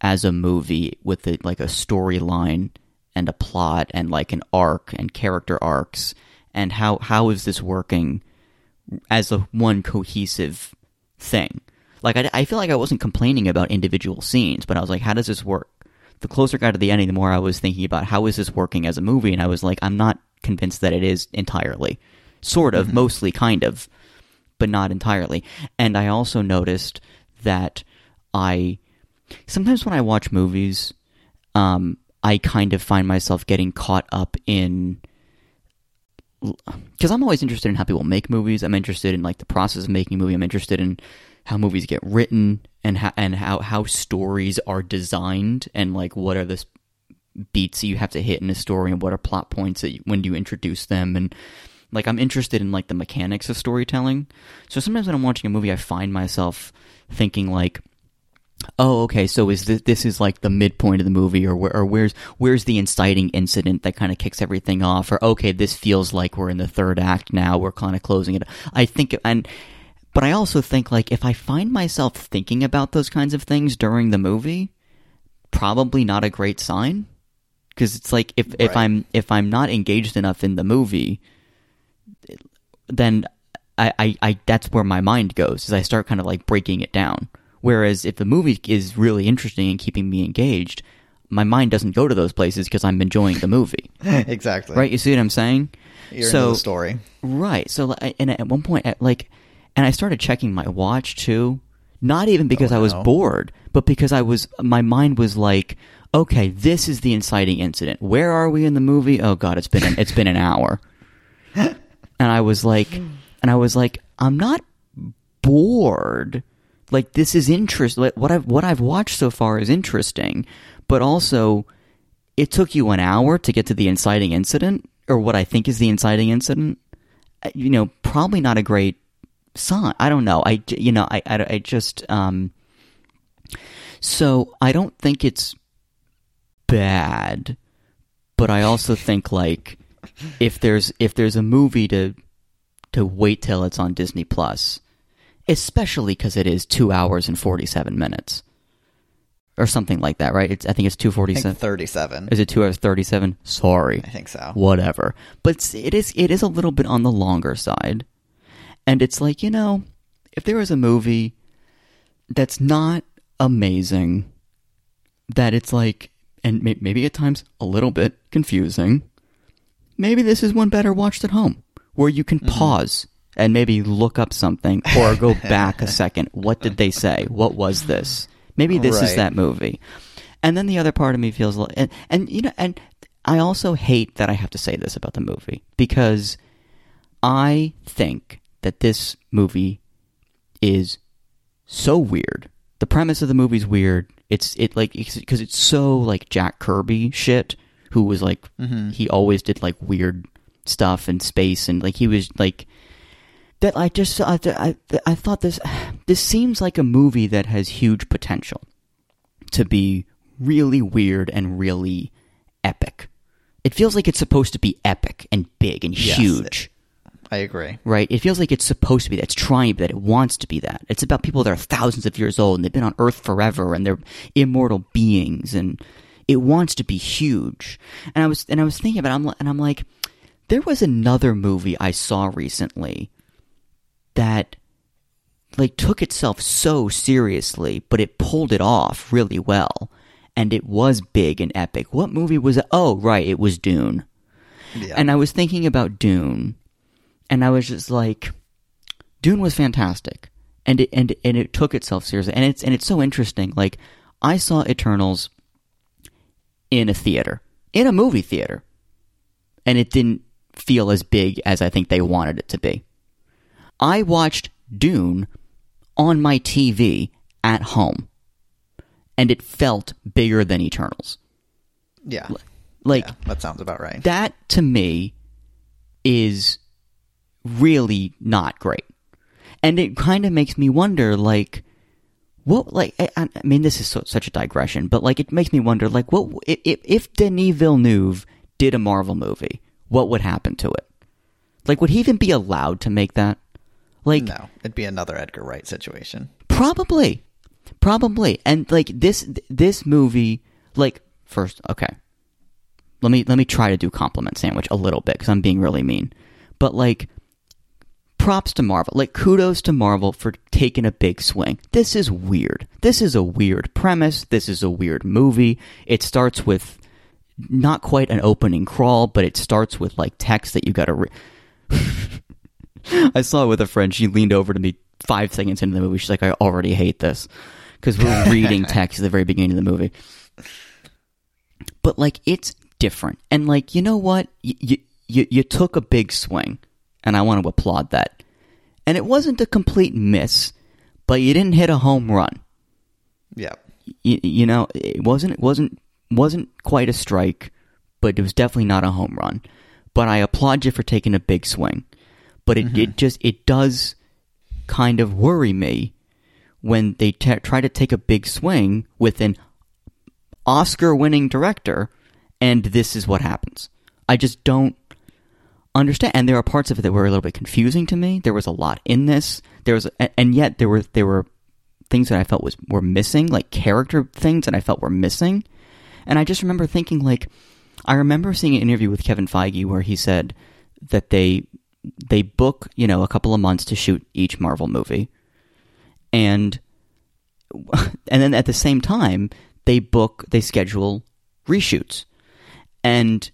as a movie with a, like a storyline and a plot and like an arc and character arcs, and how how is this working as a one cohesive thing? Like I, I feel like I wasn't complaining about individual scenes, but I was like, how does this work? The closer I got to the ending, the more I was thinking about how is this working as a movie, and I was like, I'm not convinced that it is entirely. Sort of, mostly, kind of, but not entirely. And I also noticed that I sometimes when I watch movies, um, I kind of find myself getting caught up in because I'm always interested in how people make movies. I'm interested in like the process of making a movie. I'm interested in how movies get written and how and how how stories are designed and like what are the beats that you have to hit in a story and what are plot points that you, when do you introduce them and like I'm interested in like the mechanics of storytelling. So sometimes when I'm watching a movie, I find myself thinking like oh okay. So is this this is like the midpoint of the movie or where, or where's where's the inciting incident that kind of kicks everything off? Or okay this feels like we're in the third act now we're kind of closing it i think and but i also think like if i find myself thinking about those kinds of things during the movie probably not a great sign. Because it's like if if i'm if i'm not engaged enough in the movie then I, I, I that's where my mind goes is I start kind of like breaking it down. Whereas if the movie is really interesting and keeping me engaged, my mind doesn't go to those places because I'm enjoying the movie. exactly. right? You see what I'm saying? You're so into the story. right. So and at one point, at, like, and I started checking my watch too. Not even because Oh, I was no. bored, but because I was my mind was like, okay, this is the inciting incident. Where are we in the movie? Oh god, it's been an, it's been an hour. and I was like, and I was like, I'm not bored. Like this is interest. Like, what I've what I've watched so far is interesting, but also it took you an hour to get to the inciting incident, or what I think is the inciting incident. Uh, You know, probably not a great sign. I don't know. I you know I I, I just um. So I don't think it's bad, but I also think like if there's if there's a movie to to wait till it's on Disney Plus, especially because it is two hours and forty seven minutes or something like that, right? It's I think it's two forty I think 37. Is it two hours thirty seven? Sorry, I think so. whatever. But it is it is a little bit on the longer side, and it's like you know, if there is a movie that's not amazing, that it's like, and may- maybe at times a little bit confusing. Maybe this is one better watched at home, where you can mm-hmm. pause and maybe look up something or go back a second. What did they say? What was this? Maybe this is that movie. And then the other part of me feels like, and, and you know, and I also hate that I have to say this about the movie because I think that this movie is so weird. The premise of the movie's weird. It's it like because it's so like Jack Kirby shit, who was like mm-hmm. he always did like weird stuff in space and like he was like that. I just I I, I thought this this seems like a movie that has huge potential to be really weird and really epic. It feels like it's supposed to be epic and big and Yes, huge I agree. right? It feels like it's supposed to be that. It's trying to be that. It wants to be that. It's about people that are thousands of years old and they've been on Earth forever and they're immortal beings and it wants to be huge. And I was and I was thinking about it, I'm and I'm like, there was another movie I saw recently that like took itself so seriously, but it pulled it off really well. And it was big and epic. What movie was it? Oh, right, it was Dune. Yeah. And I was thinking about Dune, and I was just like, Dune was fantastic, and it and and it took itself seriously, and it's and it's so interesting. Like I saw Eternals in a theater, in a movie theater, and it didn't feel as big as I think they wanted it to be. I watched Dune on my TV at home, and it felt bigger than Eternals. yeah. Like yeah, that sounds about right. that to me is really not great and it kind of makes me wonder like what like i, I mean this is so, such a digression but like it makes me wonder like what if, if if denis villeneuve did a marvel movie what would happen to it Like, would he even be allowed to make that? Like, No, it'd be another Edgar Wright situation. Probably, probably, and like this this movie, like first, okay, let me let me try to do compliment sandwich a little bit because I'm being really mean, but like props to Marvel, like kudos to Marvel for taking a big swing. This is weird. This is a weird premise. This is a weird movie. It starts with not quite an opening crawl, but it starts with like text that you got to. Re- I saw it with a friend. She leaned over to me five seconds into the movie. She's like, "I already hate this," because we're reading text at the very beginning of the movie. But like, it's different, and like, you know what? You you you took a big swing, and I want to applaud that. And it wasn't a complete miss, but you didn't hit a home run. Yeah. You, you know, it wasn't it wasn't wasn't quite a strike, but it was definitely not a home run. But I applaud you for taking a big swing. But it, it mm-hmm. just it does kind of worry me when they t- try to take a big swing with an Oscar-winning director, and this is what happens. I just don't understand. And there are parts of it that were a little bit confusing to me. There was a lot in this. There was, a- and yet there were there were things that I felt was were missing, like character things that I felt were missing. And I just remember thinking, like, I remember seeing an interview with Kevin Feige where he said that they they book you know a couple of months to shoot each Marvel movie, and and then at the same time they book they schedule reshoots, and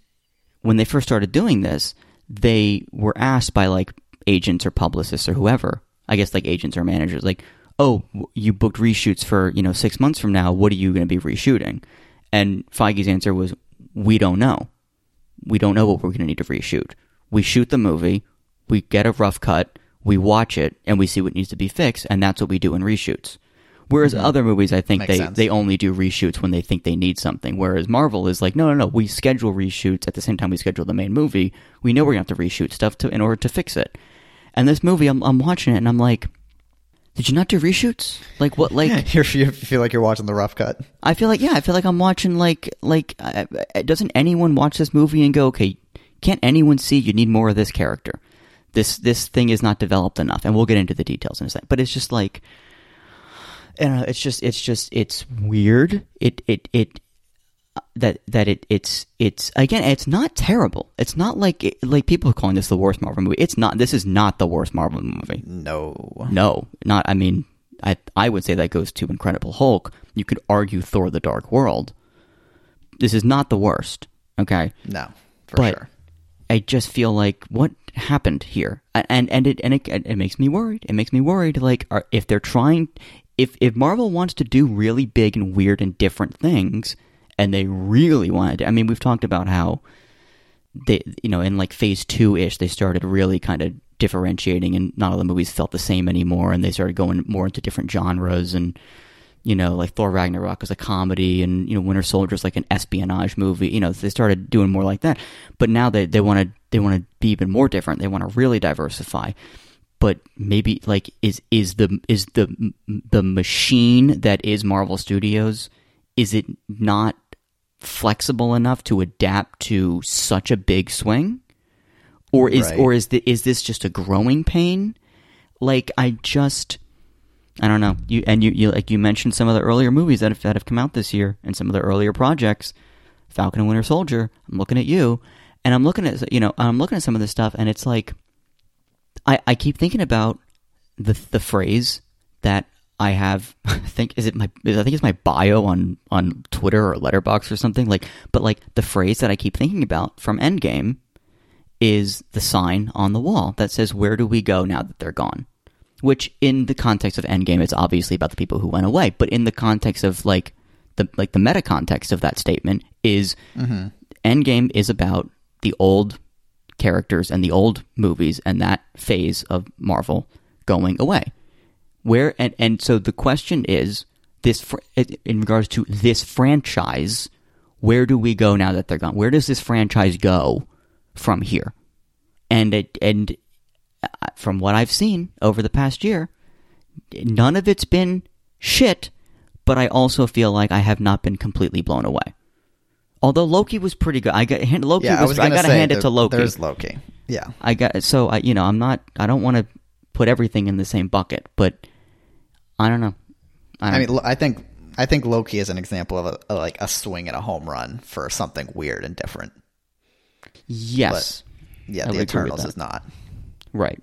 when they first started doing this, they were asked by like agents or publicists or whoever, I guess like agents or managers, like, oh, you booked reshoots for you know six months from now. What are you going to be reshooting? And Feige's answer was, we don't know. We don't know what we're going to need to reshoot. We shoot the movie, we get a rough cut, we watch it, and we see what needs to be fixed, and that's what we do in reshoots. Whereas other movies, I think Makes they, sense. they only do reshoots when they think they need something. Whereas Marvel is like, no, no, no, we schedule reshoots at the same time we schedule the main movie. We know we're going to have to reshoot stuff to, in order to fix it. And this movie, I'm, I'm watching it and I'm like, did you not do reshoots? Like what? Like you feel like you're watching the rough cut. I feel like yeah, I feel like I'm watching like like uh, uh, doesn't anyone watch this movie and go okay, can't anyone see you need more of this character? This this thing is not developed enough, and we'll get into the details in a second. But it's just like, I don't know. It's just it's just it's weird. It it it uh, that that it it's it's again it's not terrible. It's not like it, like people are calling this the worst Marvel movie. It's not. This is not the worst Marvel movie. No. No, not. I mean, I I would say that goes to Incredible Hulk. You could argue Thor: The Dark World. This is not the worst. Okay, No. For but sure. I just feel like what happened here, and and it and it, it makes me worried. It makes me worried. Like, are, if they're trying, if if Marvel wants to do really big and weird and different things, and they really wanted, to, I mean, we've talked about how they, you know, in like phase two ish, they started really kind of differentiating, and not all the movies felt the same anymore, and they started going more into different genres, and you know, like Thor Ragnarok is a comedy, and you know, Winter Soldier is like an espionage movie. You know, they started doing more like that, but now they they want to they want to be even more different. They want to really diversify. But maybe like is is the is the the machine that is Marvel Studios is it not flexible enough to adapt to such a big swing? Or is Right. or is the, is this just a growing pain? Like I just I don't know. You and you, you like you mentioned some of the earlier movies that have that have come out this year and some of the earlier projects, Falcon and Winter Soldier. I'm looking at you, and I'm looking at you know I'm looking at some of this stuff, and it's like I I keep thinking about the the phrase that I have. I think is it my I think it's my bio on on Twitter or Letterboxd or something like. But like the phrase that I keep thinking about from Endgame is the sign on the wall that says "Where do we go now that they're gone?" Which, in the context of Endgame, it's obviously about the people who went away. But in the context of like the like the meta context of that statement is mm-hmm. Endgame is about the old characters and the old movies and that phase of Marvel going away. Where and and so the question is this fr- in regards to this franchise, where do we go now that they're gone? Where does this franchise go from here? And it and uh, from what I've seen over the past year, none of it's been shit, but I also feel like I have not been completely blown away. Although Loki was pretty good, I got hand- Loki Yeah, I was, was I, gotta hand it to Loki. There's Loki. Yeah. I got so I you know I'm not I don't want to put everything in the same bucket, but I don't know. I, I don't, mean, I think I think Loki is an example of a, a, like a swing and a home run for something weird and different. yes, Yeah, I the would agree with Eternals is not. right.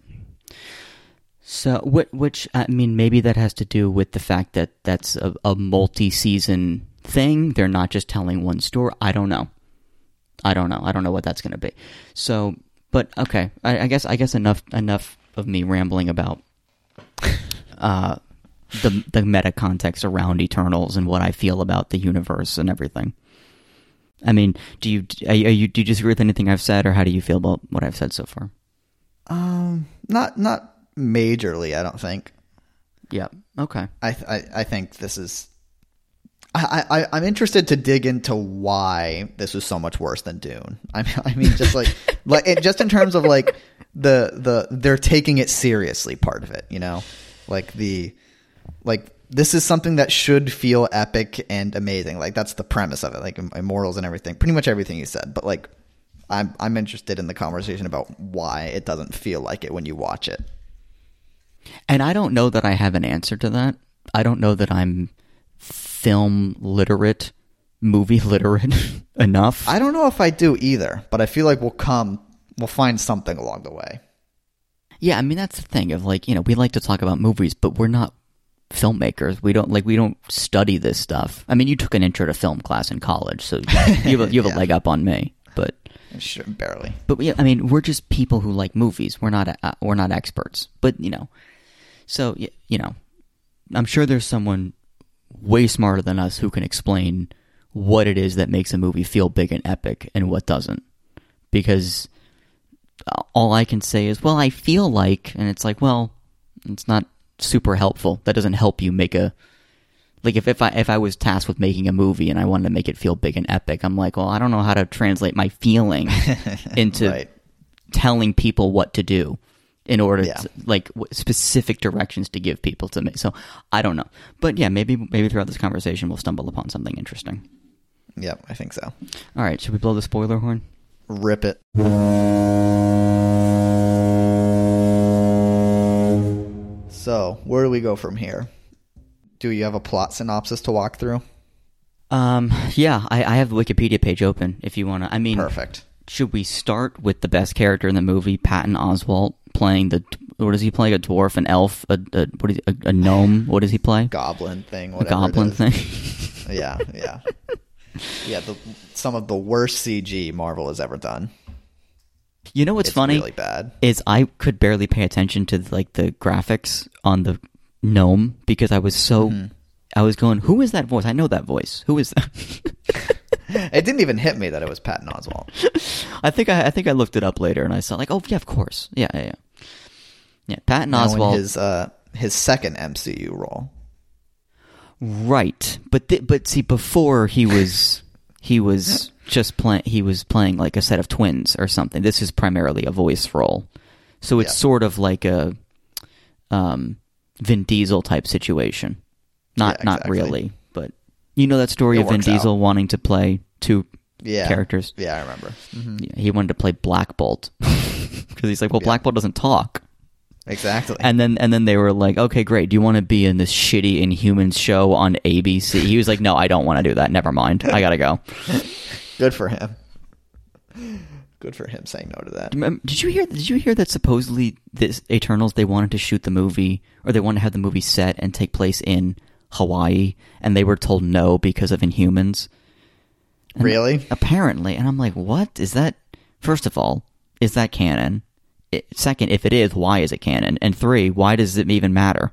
So what which I mean maybe that has to do with the fact that that's a, a multi-season thing. They're not just telling one story. I don't know. I don't know. I don't know what that's going to be. So, but okay. I, I guess I guess enough enough of me rambling about uh, the the meta context around Eternals and what I feel about the universe and everything. I mean, do you are you, are you do you disagree with anything I've said, or how do you feel about what I've said so far? Um, not not majorly. I don't think. Yeah. Okay. I I, I think this is. I, I I'm interested to dig into why this was so much worse than Dune. I mean, I mean, just like like it, just in terms of like the the they're taking it seriously part of it. You know, like the like this is something that should feel epic and amazing. Like that's the premise of it. Like Im- immortals and everything. Pretty much everything you said. But like, I'm I'm interested in the conversation about why it doesn't feel like it when you watch it. And I don't know that I have an answer to that. I don't know that I'm film literate, movie literate enough. I don't know if I do either, but I feel like we'll come, we'll find something along the way. Yeah, I mean that's the thing of like you know we like to talk about movies, but we're not filmmakers. We don't like we don't study this stuff. I mean, you took an intro to film class in college, so you have a, you have a leg up on me. But Sure, barely. but yeah, I mean we're just people who like movies. We're not uh, we're not experts, but you know, so you know, I'm sure there's someone way smarter than us who can explain what it is that makes a movie feel big and epic and what doesn't. Because all I can say is, well, I feel like, and it's like, well, it's not super helpful. That doesn't help you make a like if, if I if I was tasked with making a movie and I wanted to make it feel big and epic, I'm like, well, I don't know how to translate my feeling into Right. telling people what to do in order Yeah. to like w- specific directions to give people to me. So I don't know, but yeah, maybe maybe throughout this conversation we'll stumble upon something interesting. Yep, I think so. All right, should we blow the spoiler horn? Rip it. So, where do we go from here? Do you have a plot synopsis to walk through? Um, yeah, I, I have the Wikipedia page open if you want to. I mean, Perfect. should we start with the best character in the movie, Patton Oswalt, playing the what does he play? A dwarf, an elf, a, a what is a, a gnome? What does he play? Goblin thing, whatever. it goblin is. thing. Yeah, yeah. yeah, the, some of the worst CG Marvel has ever done. you know what's It's funny? really bad. is I could barely pay attention to like the graphics on the gnome because I was so Mm-hmm. I was going, who is that voice? I know that voice. Who is that? It didn't even hit me that it was Patton Oswalt. I think I, I think I looked it up later and I saw like, oh yeah, of course, yeah, yeah, yeah. Yeah, Patton Now Oswalt, his uh, his second MCU role. right? But th- but see, before he was he was just playing he was playing like a set of twins or something. This is primarily a voice role, so it's Yeah. sort of like a um, Vin Diesel type situation. Not Yeah, not really, you know that story It of Vin works out. Diesel wanting to play two Yeah, characters. Yeah, I remember. hmm Yeah, he wanted to play Black Bolt because he's like, well, Black Bolt doesn't talk. Exactly. And then and then they were like, okay, great. Do you want to be in this shitty Inhumans show on ABC? He was like, no, I don't want to do that. Never mind. I gotta go. Good for him. Good for him saying no to that. Did you hear? Did you hear that supposedly this Eternals they wanted to shoot the movie or they wanted to have the movie set and take place in Hawaii, and they were told no because of Inhumans. And Really? Apparently, and I'm like, what is that? First of all, is that canon? I second, if it is, why is it canon? And three, why does it even matter?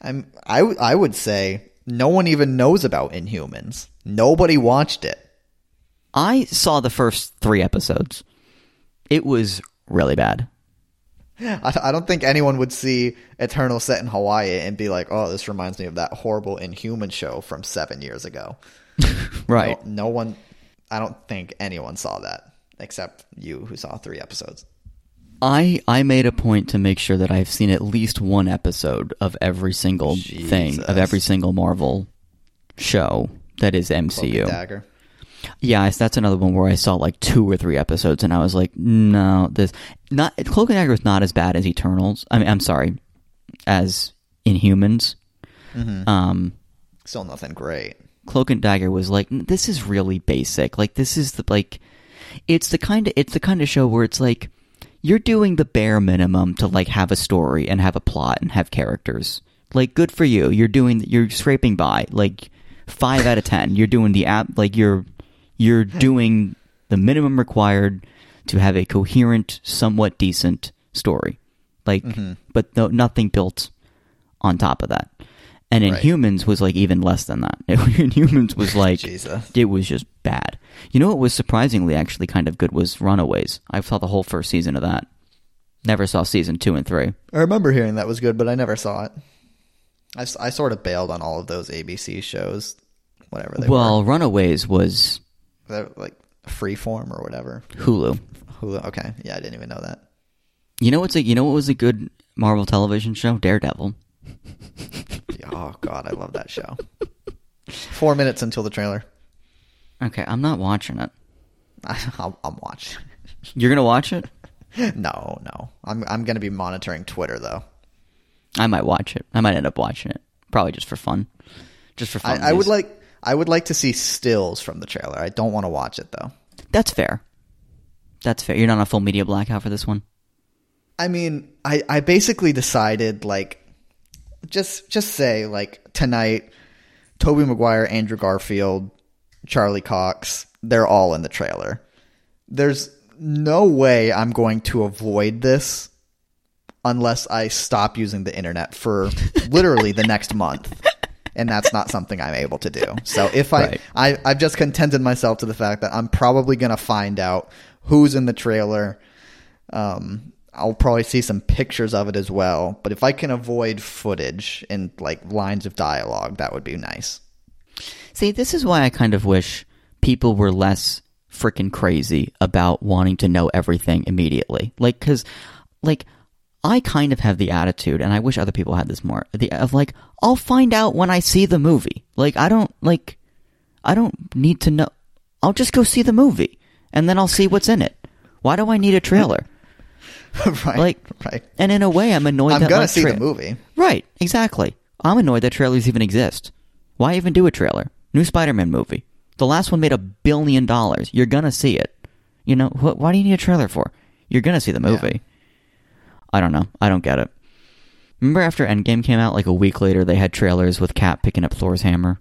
I'm. I w- I would say no one even knows about Inhumans. Nobody watched it. I saw the first three episodes. It was really bad. I, I don't think anyone would see Eternal set in Hawaii and be like, "Oh, this reminds me of that horrible Inhuman show from seven years ago." Right. No, no one. I don't think anyone saw that except you, who saw three episodes. I I made a point to make sure that I've seen at least one episode of every single thing of every single Marvel show that is MCU. Yeah, that's another one where I saw like two or three episodes, and I was like, no, this not Cloak and Dagger is not as bad as Eternals. I mean, I'm sorry, as Inhumans. Um, Still nothing great. Cloak and Dagger was like, this is really basic. Like, this is the like, it's the kind of it's the kind of show where it's like you're doing the bare minimum to like have a story and have a plot and have characters. Like, good for you. You're doing you're scraping by. Like five out of ten. You're doing the app. Like you're you're doing the minimum required to have a coherent, somewhat decent story. Like, mm-hmm. but no, nothing built on top of that. And Right. Inhumans was like even less than that. Inhumans was like it was just bad. You know what was surprisingly actually kind of good was Runaways. I saw the whole first season of that. Never saw season two and three. I remember hearing that was good, but I never saw it. I, I sort of bailed on all of those ABC shows, whatever they well, Runaways was They're like Freeform or whatever. Hulu. Hulu. Okay, yeah, I didn't even know that. You know what's a you know what was a good Marvel television show? Daredevil. Oh God, I love that show. Four minutes until the trailer. Okay, I'm not watching it. I'll, I'll watch. You're gonna watch it? No, no. I'm I'm gonna be monitoring Twitter though. I might watch it. I might end up watching it. Probably just for fun. Just for fun. I, I would like I would like to see stills from the trailer. I don't want to watch it though. That's fair. That's fair. You're not on a full media blackout for this one. I mean, I, I basically decided like just just say like tonight Tobey Maguire, Andrew Garfield, Charlie Cox, they're all in the trailer. There's no way I'm going to avoid this unless I stop using the internet for literally the next month. And that's not something I'm able to do. So if I, Right. I I've just contented myself to the fact that I'm probably gonna find out who's in the trailer. Um, I'll probably see some pictures of it as well. But if I can avoid footage and like lines of dialogue, that would be nice. See, this is why I kind of wish people were less freaking crazy about wanting to know everything immediately. Like, because, like, I kind of have the attitude, and I wish other people had this more, the, of like, I'll find out when I see the movie. Like, I don't, like, I don't need to know. I'll just go see the movie, and then I'll see what's in it. Why do I need a trailer? right. Like, right. And in a way, I'm annoyed I'm gonna see tra- the movie. Right, exactly. I'm annoyed that trailers even exist. Why even do a trailer? New Spider-Man movie. The last one made a billion dollars. You're gonna see it. You know, wh- why do you need a trailer for? You're gonna see the movie. I don't know. I don't get it. Remember after Endgame came out, like a week later, they had trailers with Cap picking up Thor's hammer.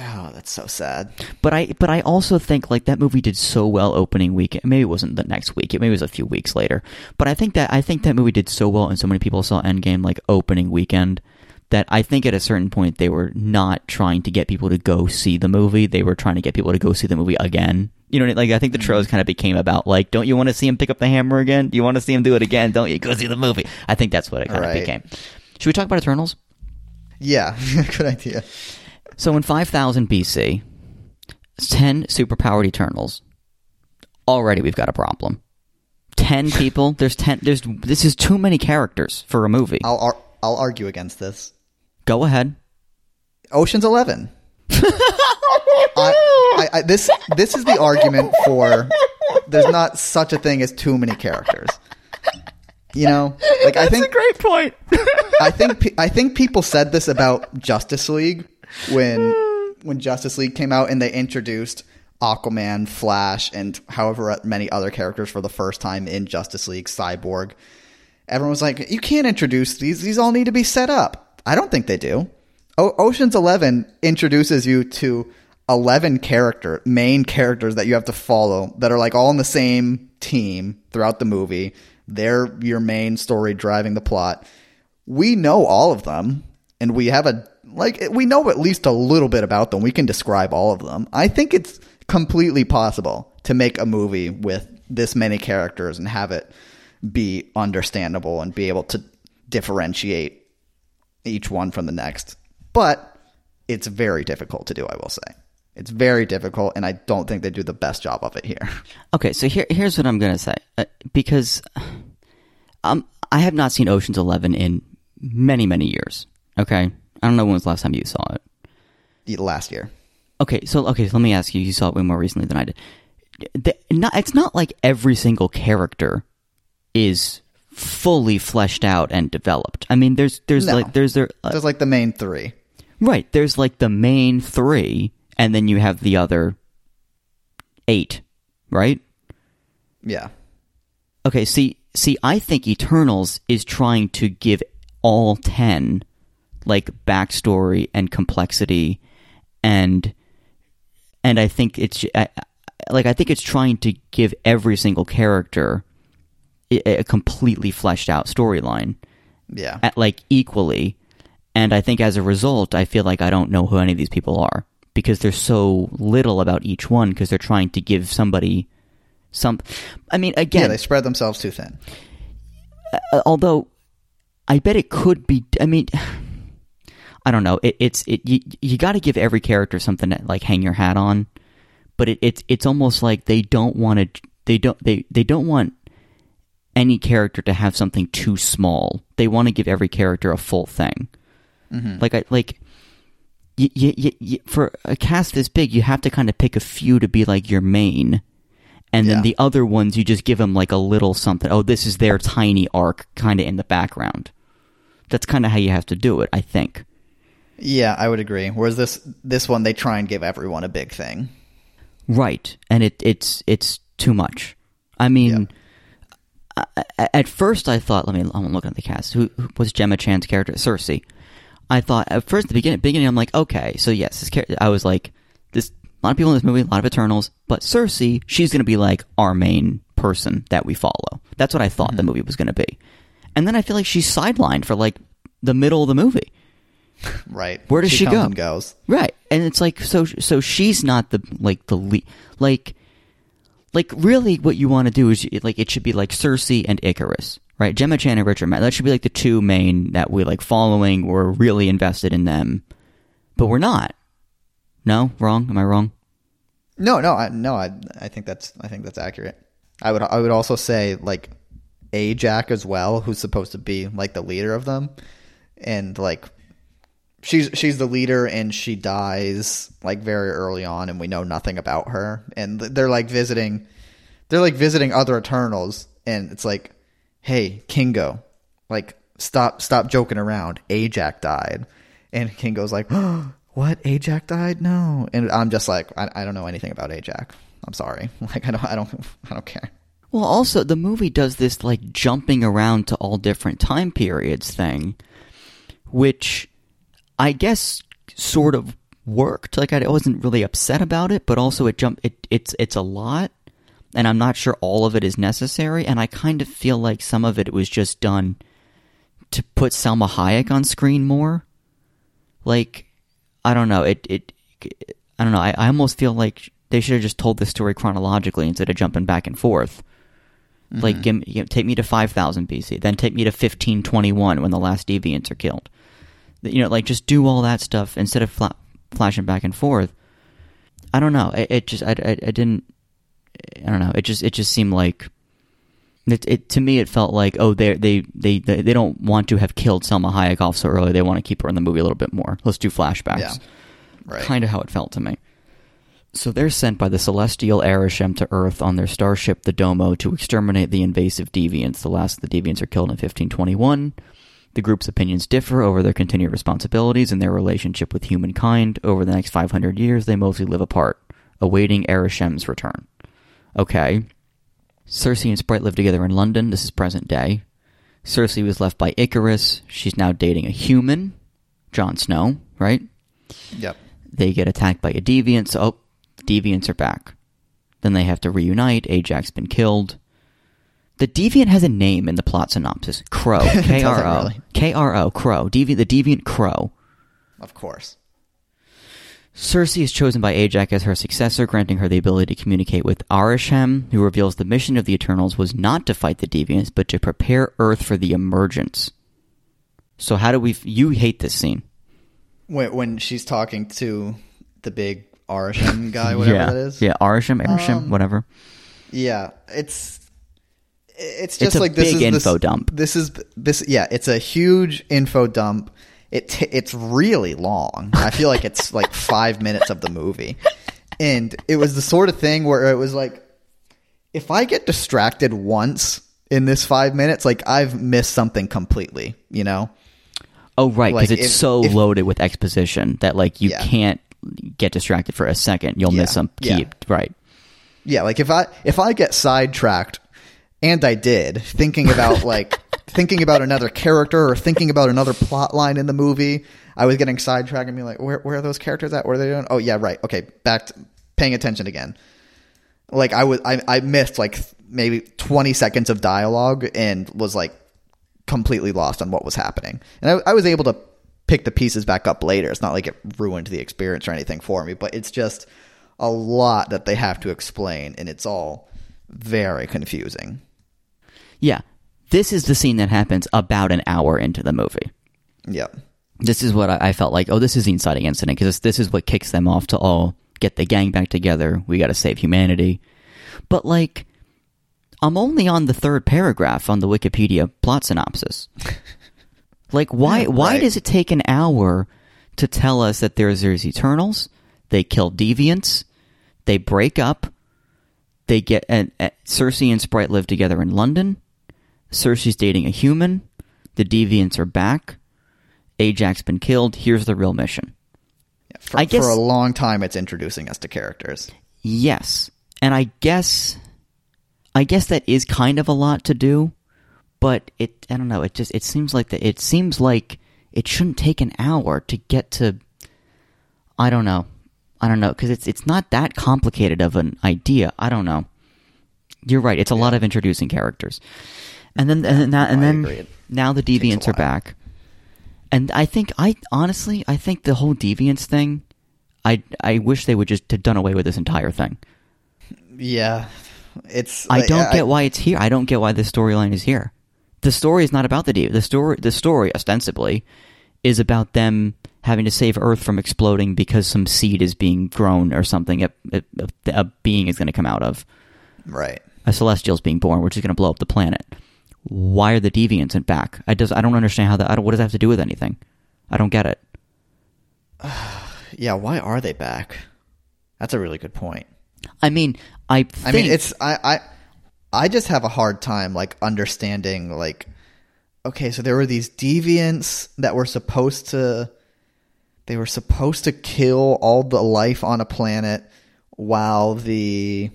Oh, that's so sad. But I, but I also think like that movie did so well opening weekend. Maybe it wasn't the next week. It maybe it was a few weeks later. But I think that I think that movie did so well, and so many people saw Endgame like opening weekend that I think at a certain point they were not trying to get people to go see the movie. They were trying to get people to go see the movie again. You know, like I think the trailers mm-hmm. kind of became about like, don't you want to see him pick up the hammer again? Do you want to see him do it again? Don't you go see the movie? I think that's what it kind of became. Should we talk about Eternals? Yeah, good idea. So in 5000 BC, 10 superpowered Eternals. Already we've got a problem. 10 people, there's 10 there's this is too many characters for a movie. I'll ar- I'll argue against this. Go ahead. Ocean's Eleven. I, I, this this is the argument for there's not such a thing as too many characters. You know, like I think great point. I think I think people said this about Justice League when when Justice League came out and they introduced Aquaman, Flash, and however many other characters for the first time in Justice League, Cyborg. Everyone was like, "You can't introduce these; these all need to be set up." I don't think they do. O- Ocean's Eleven introduces you to eleven character main characters that you have to follow that are like all in the same team throughout the movie. They're your main story driving the plot. We know all of them and we have a like we know at least a little bit about them. We can describe all of them. I think it's completely possible to make a movie with this many characters and have it be understandable and be able to differentiate each one from the next but it's very difficult to do i will say it's very difficult and i don't think they do the best job of it here Okay, so here here's what I'm going to say. Uh, because um I have not seen Ocean's 11 in many many years. Okay? I don't know when was the last time you saw it. The last year okay, so okay, so let me ask you. You saw it way more recently than I did. The, not, it's not like every single character is fully fleshed out and developed. I mean, there's there's No. like there's there uh, There's like the main three. Right. There's like the main three, and then you have the other eight, right? Yeah. Okay, see, see, I think Eternals is trying to give all ten like backstory and complexity, and and I think it's I, like I think it's trying to give every single character a, a completely fleshed out storyline, Yeah. at like equally, and I think as a result, I feel like I don't know who any of these people are because there's so little about each one because they're trying to give somebody some. I mean, again. Yeah, they spread themselves too thin. uh, although I bet it could be. I mean, I don't know. It, it's it. You, you got to give every character something to like hang your hat on, but it, it's it's almost like they don't want to. They don't. They they don't want any character to have something too small. They want to give every character a full thing. Mm-hmm. Like I like. You, you, you, for a cast this big, you have to kind of pick a few to be like your main, and then Yeah. the other ones you just give them like a little something. Oh, this is their tiny arc, kind of in the background. That's kind of how you have to do it, I think. Yeah, I would agree. Whereas this this one, they try and give everyone a big thing. Right, and it it's it's too much. I mean, I- at first I thought, let me, I'm looking at the cast. Who, who was Gemma Chan's character? Cersei. I thought at first, the beginning, beginning, I'm like, okay, so yes, this character. I was like, this a lot of people in this movie, a lot of Eternals, but Cersei, she's going to be like our main person that we follow. That's what I thought the hmm. movie was going to be, and then I feel like she's sidelined for like the middle of the movie. Right. Where does she comes go? Goes. Right, and it's like so. So she's not the like the lead. Like, like really, what you want to do is like it should be like Cersei and Ikaris, right? Gemma Chan and Richard Madden. That should be like the two main that we like following. We're really invested in them, but we're not. No, wrong. Am I wrong? No, no, I, no. I I think that's I think that's accurate. I would I would also say like Ajak as well, who's supposed to be like the leader of them, and like she's she's the leader and she dies like very early on, and we know nothing about her, and they're like visiting, they're like visiting other Eternals, and it's like, hey Kingo, like stop stop joking around. Ajak died, and Kingo's like, what? Ajak died? No, and I'm just like, I, I don't know anything about Ajak. I'm sorry. Like I don't I don't I don't care. Well, also the movie does this like jumping around to all different time periods thing, which I guess sort of worked. Like I wasn't really upset about it, but also it jumped. It it's it's a lot, and I'm not sure all of it is necessary. And I kind of feel like some of it was just done to put Salma Hayek on screen more. Like I don't know. It it I don't know. I, I almost feel like they should have just told the story chronologically instead of jumping back and forth. Mm-hmm. Like, give, give, take me to 5000 BC, then take me to 1521 when the last deviants are killed. You know, like, just do all that stuff instead of fla- flashing back and forth. I don't know. It, it just, I, I, I didn't, I don't know. It just, it just seemed like, it, it to me, it felt like, oh, they, they, they, they, don't want to have killed Salma Hayek off so early. They want to keep her in the movie a little bit more. Let's do flashbacks. Yeah. Right. Kind of how it felt to me. So they're sent by the celestial Arishem to Earth on their starship, the Domo, to exterminate the invasive deviants. The last of the deviants are killed in 1521. The group's opinions differ over their continued responsibilities and their relationship with humankind. Over the next 500 years, they mostly live apart, awaiting Arishem's return. Okay. Cersei and Sprite live together in London. This is present day. Cersei was left by Ikaris. She's now dating a human, Jon Snow, right? Yep. They get attacked by a deviant, so oh, deviants are back. Then they have to reunite. Ajak's been killed. The deviant has a name in the plot synopsis. Kro. K R O. K R O. Kro. Deviant. The deviant Kro. Of course. Cersei is chosen by Ajak as her successor, granting her the ability to communicate with Arishem, who reveals the mission of the Eternals was not to fight the deviants, but to prepare Earth for the emergence. So how do we? F- you hate this scene. When when she's talking to the big Arishem guy, whatever yeah. that is. Yeah. Arishem. Arishem. Um, whatever. Yeah, it's it's It's just a like this big is info this, dump. This is this yeah, it's a huge info dump it t- it's really long. I feel like it's like five minutes of the movie, and it was the sort of thing where it was like, if I get distracted once in this five minutes, like I've missed something completely. You know? Oh, right, because Like, it's if- so if- loaded with exposition that like you Yeah. can't get distracted for a second. You'll miss Yeah, some key. yeah. Right. Yeah, like if I if I get sidetracked, and I did thinking about like thinking about another character or thinking about another plot line in the movie, I was getting sidetracked and being like, where where are those characters at? What are they doing? Oh yeah, right. Okay, back to paying attention again. Like I was, I I missed like maybe twenty seconds of dialogue and was like completely lost on what was happening. And I, I was able to pick the pieces back up later. It's not like it ruined the experience or anything for me, but it's just a lot that they have to explain, and it's all very confusing. Yeah. This is the scene that happens about an hour into the movie. Yep. This is what I, I felt like. Oh, this is the inciting incident because this, this is what kicks them off to all get the gang back together. We got to save humanity. But like, I'm only on the third paragraph on the Wikipedia plot synopsis. like, why why Right. does it take an hour to tell us that there's there's Eternals? They kill deviants. They break up. They get and, and Cersei and Sprite live together in London. Cersei's dating a human. The deviants are back. Ajak's been killed. Here's the real mission. Yeah, For, I guess- for a long time, it's introducing us to characters. Yes. And I guess I guess that is kind of a lot to do, but it I don't know, it just it seems like that it seems like it shouldn't take an hour to get to I don't know. I don't know cuz it's it's not that complicated of an idea. I don't know. You're right. It's a lot of introducing characters. And then and then that, and then now the deviants are back. And I think I honestly I think the whole deviance thing I I wish they would just have done away with this entire thing. Yeah, it's. I like, don't get why it's here. I don't get why this storyline is here. The story is not about the dev. The story, the story, ostensibly, is about them having to save Earth from exploding because some seed is being grown or something. A, a, a being is going to come out of right. a celestial is being born, which is going to blow up the planet. Why are the deviants in back? I does. I don't understand how that. I don't, what does that have to do with anything? I don't get it. Yeah, why are they back? That's a really good point. I mean, I. Think, I mean, it's I, I I just have a hard time like understanding like okay, so there were these deviants that were supposed to they were supposed to kill all the life on a planet while the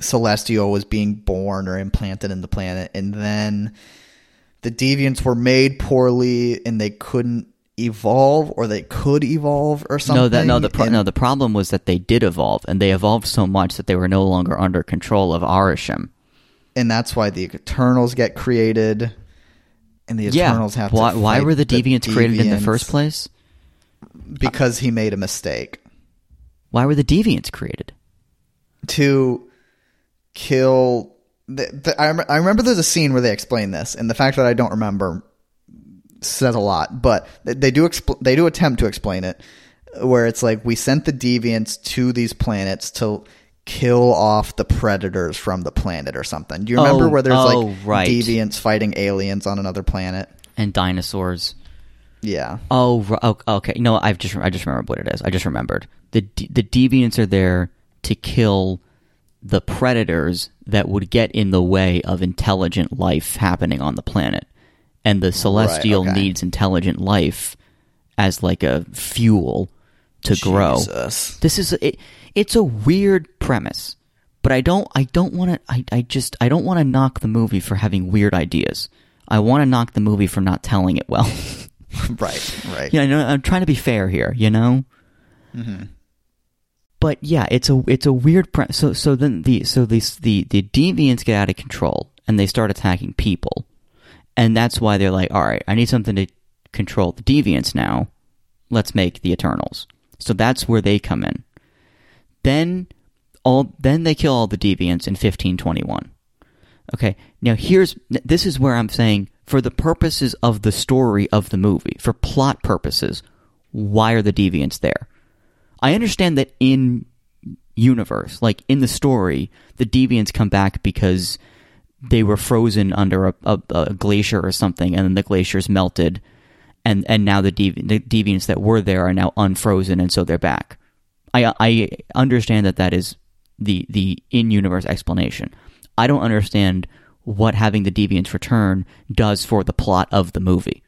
celestial was being born or implanted in the planet and then the deviants were made poorly and they couldn't evolve or they could evolve or something No, that no the pro- and- no the problem was that they did evolve, and they evolved so much that they were no longer under control of Arishem. and that's why the Eternals get created, and the Eternals have why, to. why were the deviants created in the first place? Because he made a mistake Why were the deviants created? to kill. The, the, I, I remember there's a scene where they explain this, and the fact that I don't remember says a lot. But they, do expl- they do attempt to explain it, where it's like we sent the deviants to these planets to kill off the predators from the planet or something. Do you remember Oh, where there's oh, like right. deviants fighting aliens on another planet? And dinosaurs. Yeah. Oh, oh, okay. No, I've just I just remembered what it is. I just remembered the de- the deviants are there to kill the predators that would get in the way of intelligent life happening on the planet, and the celestial okay. needs intelligent life as like a fuel to grow. This is it, it's a weird premise, but I don't I don't want to I, I just I don't want to knock the movie for having weird ideas. I want to knock the movie for not telling it well. right. Right. yeah, I know, I'm trying to be fair here, you know. Mm-hmm. But yeah, it's a it's a weird premise. So so then the so these the the deviants get out of control and they start attacking people, and that's why they're like, all right, I need something to control the deviants now. Let's make the Eternals. So that's where they come in. Then all then they kill all the deviants in 1521. Okay, now here's this is where I'm saying for the purposes of the story of the movie, for plot purposes, why are the deviants there? I understand that in universe, like in the story, the deviants come back because they were frozen under a, a, a glacier or something, and then the glacier's melted, and and now the, devi- the deviants that were there are now unfrozen, and so they're back. I I understand that that is the the in universe explanation. I don't understand what having the deviants return does for the plot of the movie.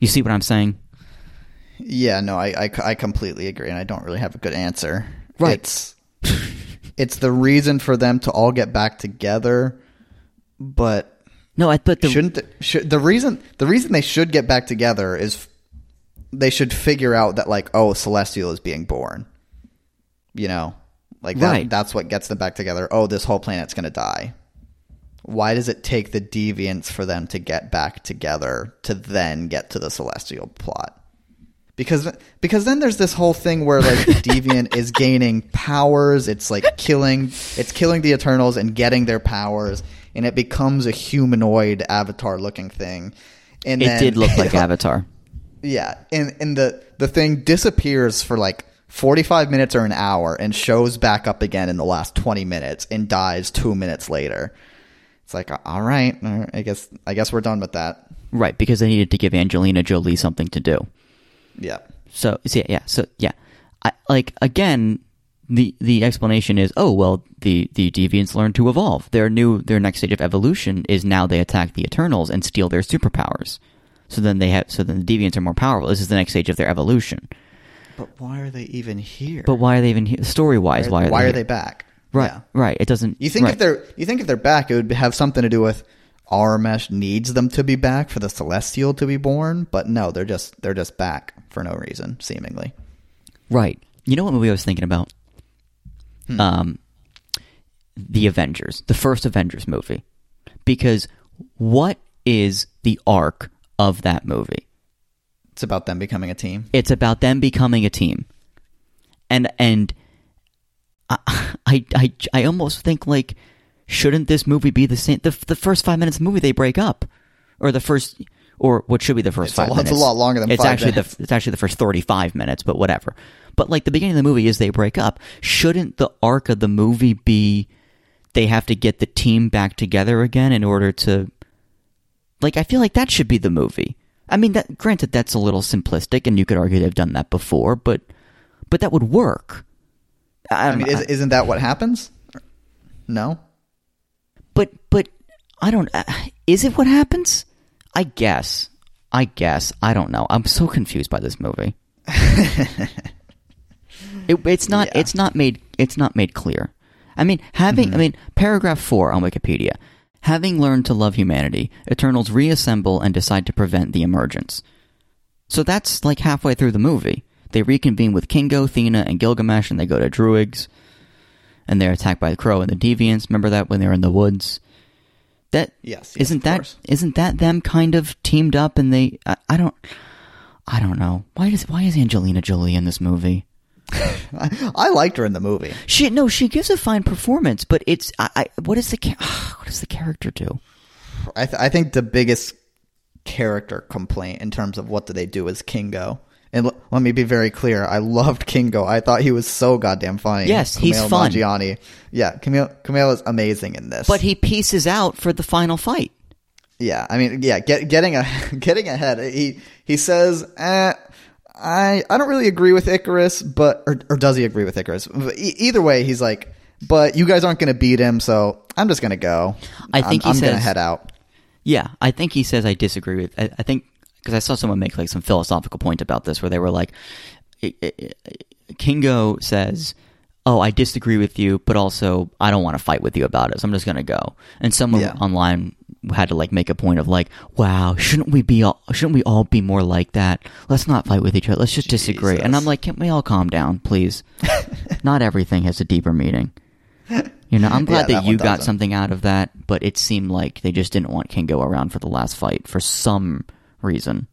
You see what I'm saying? Yeah, no, I, I, I completely agree, and I don't really have a good answer. Right. It's, it's the reason for them to all get back together, but No, I but the shouldn't the, should, the reason the reason they should get back together is they should figure out that like oh celestial is being born you know like that, Right. that's what gets them back together oh this whole planet's going to die why does it take the deviants for them to get back together to then get to the celestial plot because because then there's this whole thing where like the deviant is gaining powers it's like killing it's killing the eternals and getting their powers and it becomes a humanoid avatar looking thing and it then, did look like Avatar. yeah and and the the thing disappears for like 45 minutes or an hour and shows back up again in the last 20 minutes and dies 2 minutes later it's like all right i guess i guess we're done with that Right, because they needed to give Angelina Jolie something to do. Yeah So, so yeah, yeah, so yeah, I like again. The the explanation is oh well the the deviants learn to evolve. Their new their next stage of evolution is now they attack the Eternals and steal their superpowers. So then they have so then the deviants are more powerful. This is the next stage of their evolution. but why are they even here But why are they even here? Story wise, why are why they are they back Right, Yeah. right. It doesn't. You think right. if they're you think if they're back, it would have something to do with Arishem needs them to be back for the Celestial to be born, but no, they're just they're just back for no reason, seemingly. Right. You know what movie I was thinking about? Um, the Avengers, the first Avengers movie, because what is the arc of that movie? It's about them becoming a team. It's about them becoming a team, and and I I I, I almost think like shouldn't this movie be the same? The the first five minutes of the movie they break up, or the first. Or what should be the first It's a five lot- it's a lot longer than it's five actually minutes. the it's actually the first thirty five minutes, but whatever. But like the beginning of the movie is they break up. Shouldn't the arc of the movie be they have to get the team back together again in order to like I feel like that should be the movie. I mean that granted that's a little simplistic and you could argue they've done that before, but but that would work. I, I mean, is, isn't that what happens? No. but but I don't uh, is it what happens? I guess. I guess. I don't know. I'm so confused by this movie. it, it's not Yeah. it's not made it's not made clear. I mean, having mm-hmm. I mean, paragraph 4 on Wikipedia. Having learned to love humanity, Eternals reassemble and decide to prevent the emergence. So that's like halfway through the movie. They reconvene with Kingo, Thena, and Gilgamesh, and they go to Druig's, and they're attacked by the Kro and the Deviants. Remember that when they were in the woods? That Yes, yes, isn't that course. isn't that them kind of teamed up and they I, I don't I don't know why does why is Angelina Jolie in this movie? I, I liked her in the movie. She no she gives a fine performance, but it's I, I what is the what does the character do? I, th- I think the biggest character complaint in terms of what do they do is Kingo. And l- let me be very clear, I loved Kingo. I thought he was so goddamn funny. Yes, he's Kumail fun. Nanjiani. Yeah, Kumail, Kumail is amazing in this. But he pieces out for the final fight. Yeah, I mean, yeah, get, getting a getting ahead. He he says, eh, I I don't really agree with Ikaris, but or, or does he agree with Ikaris? E- either way, he's like, but you guys aren't going to beat him, so I'm just going to go. I think I'm, he I'm going to head out. Yeah, I think he says I disagree with. I, I think because I saw someone make like some philosophical point about this, where they were like, Kingo says, "Oh, I disagree with you, but also I don't want to fight with you about it, so I'm just gonna go." And someone Yeah. online had to like make a point of like, "Wow, shouldn't we be all? Shouldn't we all be more like that? Let's not fight with each other. Let's just disagree." And I'm like, "Can't we all calm down, please? not everything has a deeper meaning." You know, I'm glad Yeah, that, that you got something out of that, but it seemed like they just didn't want Kingo around for the last fight for some reason.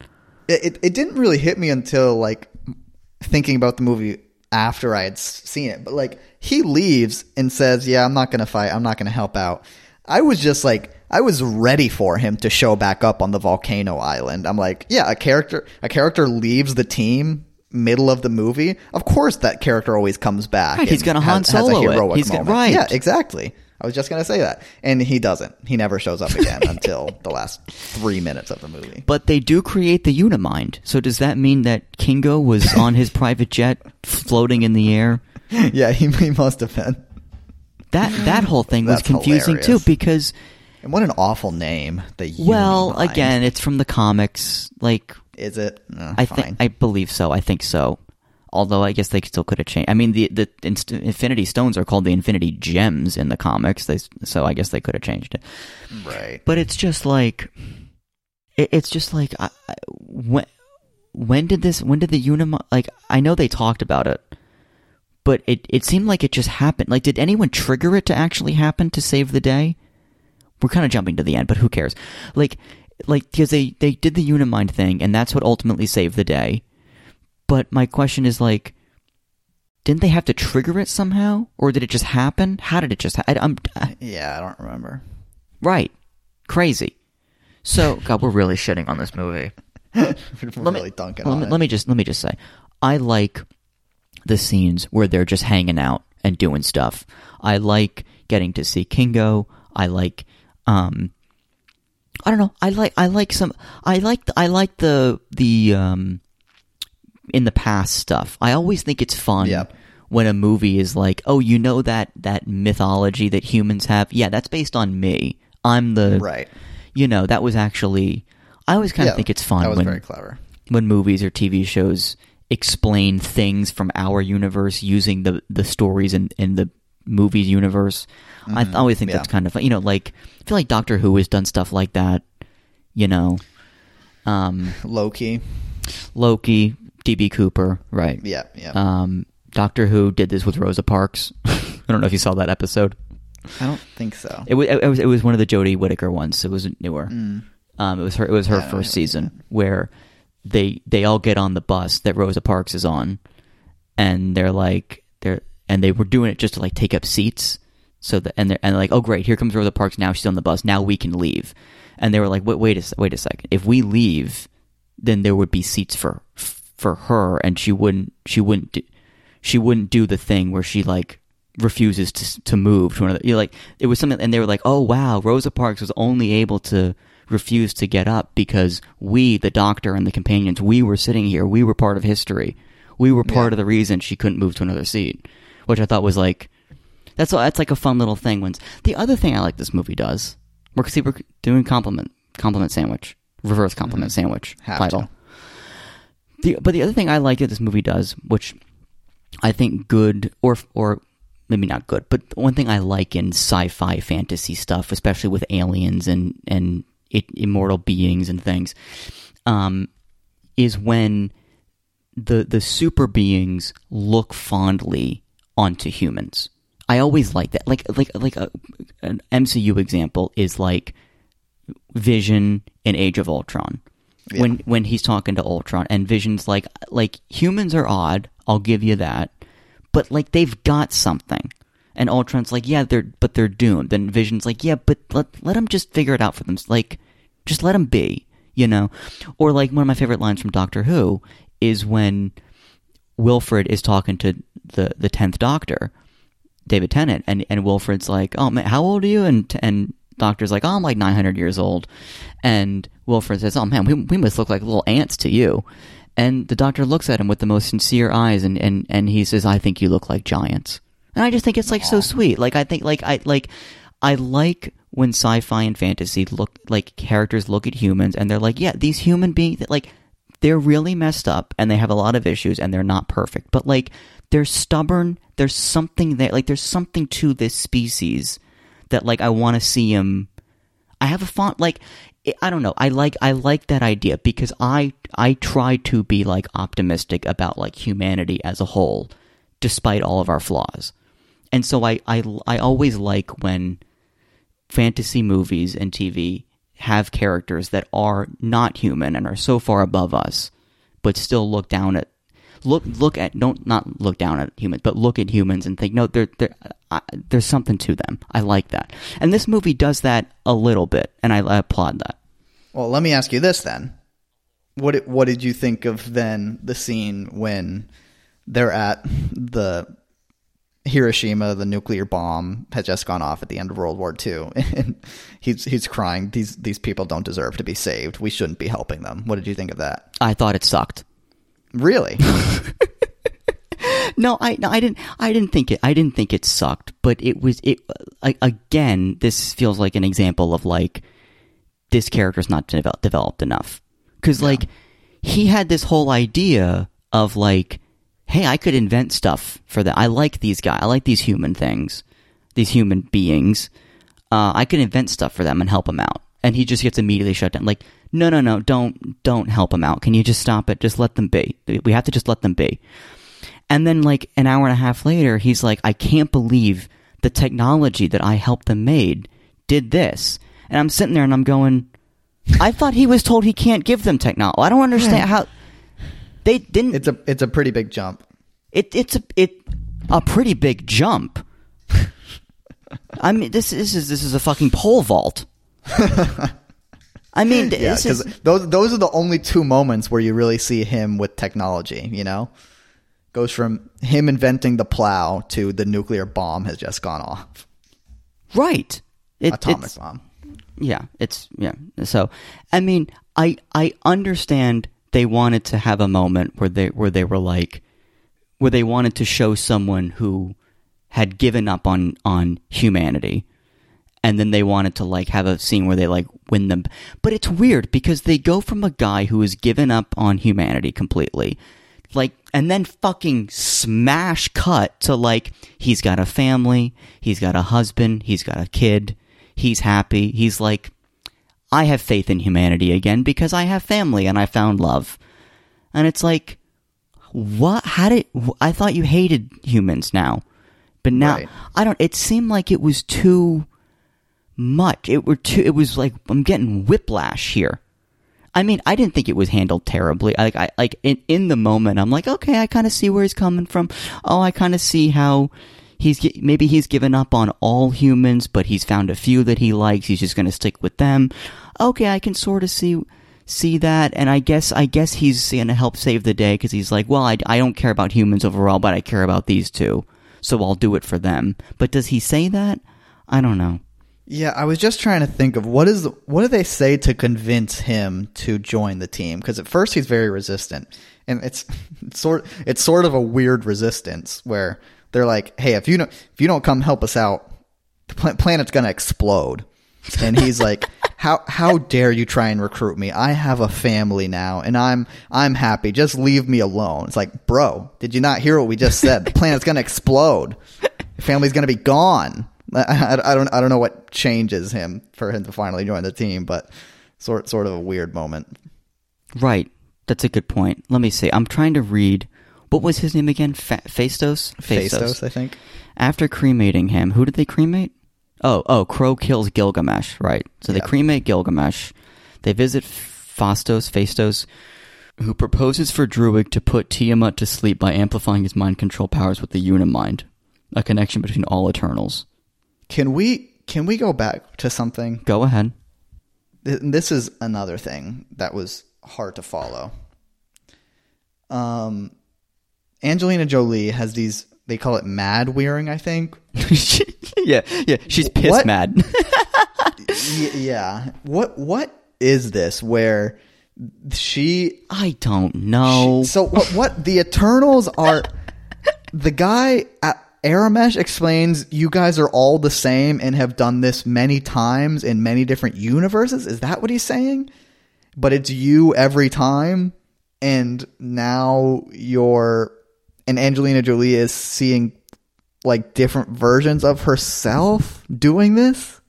It, it it didn't really hit me until like thinking about the movie after I had seen it. But like he leaves and says, "Yeah, I'm not going to fight. I'm not going to help out." I was just like I was ready for him to show back up on the volcano island. I'm like, yeah, a character a character leaves the team middle of the movie, of course that character always comes back. Right, he's gonna has- Han has Solo a it. heroic He's gonna- moment. right. Yeah, exactly. I was just gonna say that, and he doesn't. He never shows up again until the last three minutes of the movie. But they do create the Unimind. So does that mean that Kingo was on his private jet floating in the air? yeah, he, he must have been. That that whole thing was confusing too because And what an awful name. The well, again, it's from the comics. Like is it? Uh, I think I believe so. I think so. Although I guess they still could have changed. I mean, the the inst- Infinity Stones are called the Infinity Gems in the comics. They, so I guess they could have changed it. right. But it's just like, it, it's just like, I, I, when when did this? When did the Unima? Like, I know they talked about it, but it it seemed like it just happened. Like, did anyone trigger it to actually happen to save the day? We're kind of jumping to the end, but who cares? Like, like because they they did the Unimind thing, and that's what ultimately saved the day. But my question is like. Didn't they have to trigger it somehow, or did it just happen? How did it just? Ha- I, I, Yeah, I don't remember. Right. Crazy. So, God, we're really shitting on this movie. We're Let really me, dunking let on me, it. let me just let me just say, I like the scenes where they're just hanging out and doing stuff. I like getting to see Kingo. I like, um, I don't know. I like I like some. I like the, I like the the um in the past stuff. I always think it's fun when a movie is like, oh, you know that that mythology that humans have. Yeah, that's based on me. I'm the Right. You know that was actually. I always kind of Yeah, think it's fun That was when very clever. when movies or TV shows explain things from our universe using the the stories in, in the movies universe. I th- always think Mm-hmm. yeah. that's kind of fun. You know, like I feel like Doctor Who has done stuff like that. You know, um, Loki. Loki, DB Cooper, right? Yeah, yeah. Um, Doctor Who did this with Rosa Parks. I don't know if you saw that episode. I don't think so. It was it was it was one of the Jodie Whittaker ones. It was newer. Mm. Um, it was her. It was her Yeah, first season where they they all get on the bus that Rosa Parks is on, and they're like they're and they were doing it just to like take up seats. So that and they're and they're like, oh great, here comes Rosa Parks. Now she's on the bus. Now we can leave. And they were like, wait, wait a wait a second. If we leave, then there would be seats for for her, and she wouldn't she wouldn't do, she wouldn't do the thing where she like refuses to to move to another. You know, like it was something, and they were like, "Oh wow, Rosa Parks was only able to refuse to get up because we, the Doctor and the companions, we were sitting here. We were part of history. We were part Yeah. of the reason she couldn't move to another seat." Which I thought was like that's that's like a fun little thing. When the other thing I like this movie does, we're see we're doing compliment compliment sandwich, reverse compliment mm-hmm. sandwich Have title. to. The, but the other thing I like that this movie does, which I think good or or maybe not good, but one thing I like in sci-fi fantasy stuff, especially with aliens and and it, immortal beings and things, um, is when the the super beings look fondly onto humans. I always like that. Like like like a, an MCU example is like Vision in Age of Ultron. When when he's talking to Ultron and Vision's like like humans are odd, I'll give you that. But like they've got something. And Ultron's like, yeah, they're but they're doomed. And Vision's like, yeah, but let let them just figure it out for them. Like just let them be, you know. Or like one of my favorite lines from Doctor Who is when Wilfred is talking to the the tenth Doctor, David Tennant, and and Wilfred's like, "Oh man, how old are you?" And and Doctor's like, "Oh, I'm like 900 years old," and Wilfred says, "Oh man, we we must look like little ants to you." And the Doctor looks at him with the most sincere eyes, and and and he says, "I think you look like giants." And I just think it's like so sweet. Like I think like I like I like when sci-fi and fantasy look like characters look at humans and they're like, "Yeah, these human beings like." they're really messed up and they have a lot of issues and they're not perfect but like they're stubborn there's something there like there's something to this species that like i want to see him. I have a font like i don't know i like i like that idea because i i try to be like optimistic about like humanity as a whole despite all of our flaws. And so i i, I always like when fantasy movies and TV have characters that are not human and are so far above us, but still look down at look look at don't not look down at humans, but look at humans and think no, there there there's something to them. I like that, and this movie does that a little bit, and I, I applaud that. Well, let me ask you this then. what what did you think of then the scene when they're at the Hiroshima, the nuclear bomb had just gone off at the end of World War II, and he's he's crying. These these people don't deserve to be saved. We shouldn't be helping them. What did you think of that? I thought it sucked. Really? No, I no, I didn't. I didn't think it. I didn't think it sucked. But it was it. I, again, this feels like an example of like this character's not develop, developed enough. Because like he had this whole idea of like, hey, I could invent stuff for that. I like these guys. I like these human things, these human beings. Uh, I could invent stuff for them and help them out. And he just gets immediately shut down. Like, no, no, no, don't, don't help them out. Can you just stop it? Just let them be. We have to just let them be. And then, like an hour and a half later, he's like, I can't believe the technology that I helped them made did this. And I'm sitting there and I'm going, I thought he was told he can't give them technology. I don't understand how they didn't. it's a it's a pretty big jump. It, it's a it a pretty big jump. I mean, this, this is this is a fucking pole vault. I mean, Yeah, because those those are the only two moments where you really see him with technology. You know, goes from him inventing the plow to the nuclear bomb has just gone off. right. It, Atomic bomb. Yeah, it's yeah. So, I mean, I I understand they wanted to have a moment where they where they were like where they wanted to show someone who had given up on on humanity and then they wanted to like have a scene where they like win them but it's weird because they go from a guy who has given up on humanity completely like and then fucking smash cut to like he's got a family he's got a husband he's got a kid he's happy he's like i have faith in humanity again because i have family and i found love and it's like what how did i thought you hated humans now but now Right. i don't it seemed like it was too much it were too it was like i'm getting whiplash here I mean, I didn't think it was handled terribly. Like, I like in in the moment, I'm like, okay, I kind of see where he's coming from. Oh, I kind of see how he's maybe he's given up on all humans, but he's found a few that he likes. He's just going to stick with them. Okay, I can sort of see see that, and I guess I guess he's going to help save the day because he's like, well, I I don't care about humans overall, but I care about these two, so I'll do it for them. But does he say that? I don't know. Yeah, I was just trying to think of what is what do they say to convince him to join the team? Because at first he's very resistant, and it's, it's sort it's sort of a weird resistance where they're like, "Hey, if you don't if you don't come help us out, the pla- planet's gonna explode," and he's like. How how dare you try and recruit me? I have a family now, and I'm I'm happy. Just leave me alone. It's like, bro, did you not hear what we just said? The planet's gonna explode. Your family's gonna be gone. I, I, don't I don't know what changes him for him to finally join the team, but sort sort of a weird moment. Right. That's a good point. Let me see. I'm trying to read. What was his name again? Fa- Phastos? Phastos, I think. After cremating him, who did they cremate? Oh, oh, Kro kills Gilgamesh. Right. So they cremate Gilgamesh. They visit Phastos, Phaestos, who proposes for Druig to put Tiamut to sleep by amplifying his mind control powers with the Unimind, a connection between all Eternals. Can we can we go back to something? Go ahead. This is another thing that was hard to follow. Um, Angelina Jolie has these. They call it Mahd Wy'ry, I think. yeah, yeah. She's pissed What? mad. Yeah. What what is this? Where she I don't know. So what? What the Eternals are? the guy at Arishem explains you guys are all the same and have done this many times in many different universes. Is that what he's saying? But it's you every time, and now you're and Angelina Jolie is seeing like different versions of herself doing this.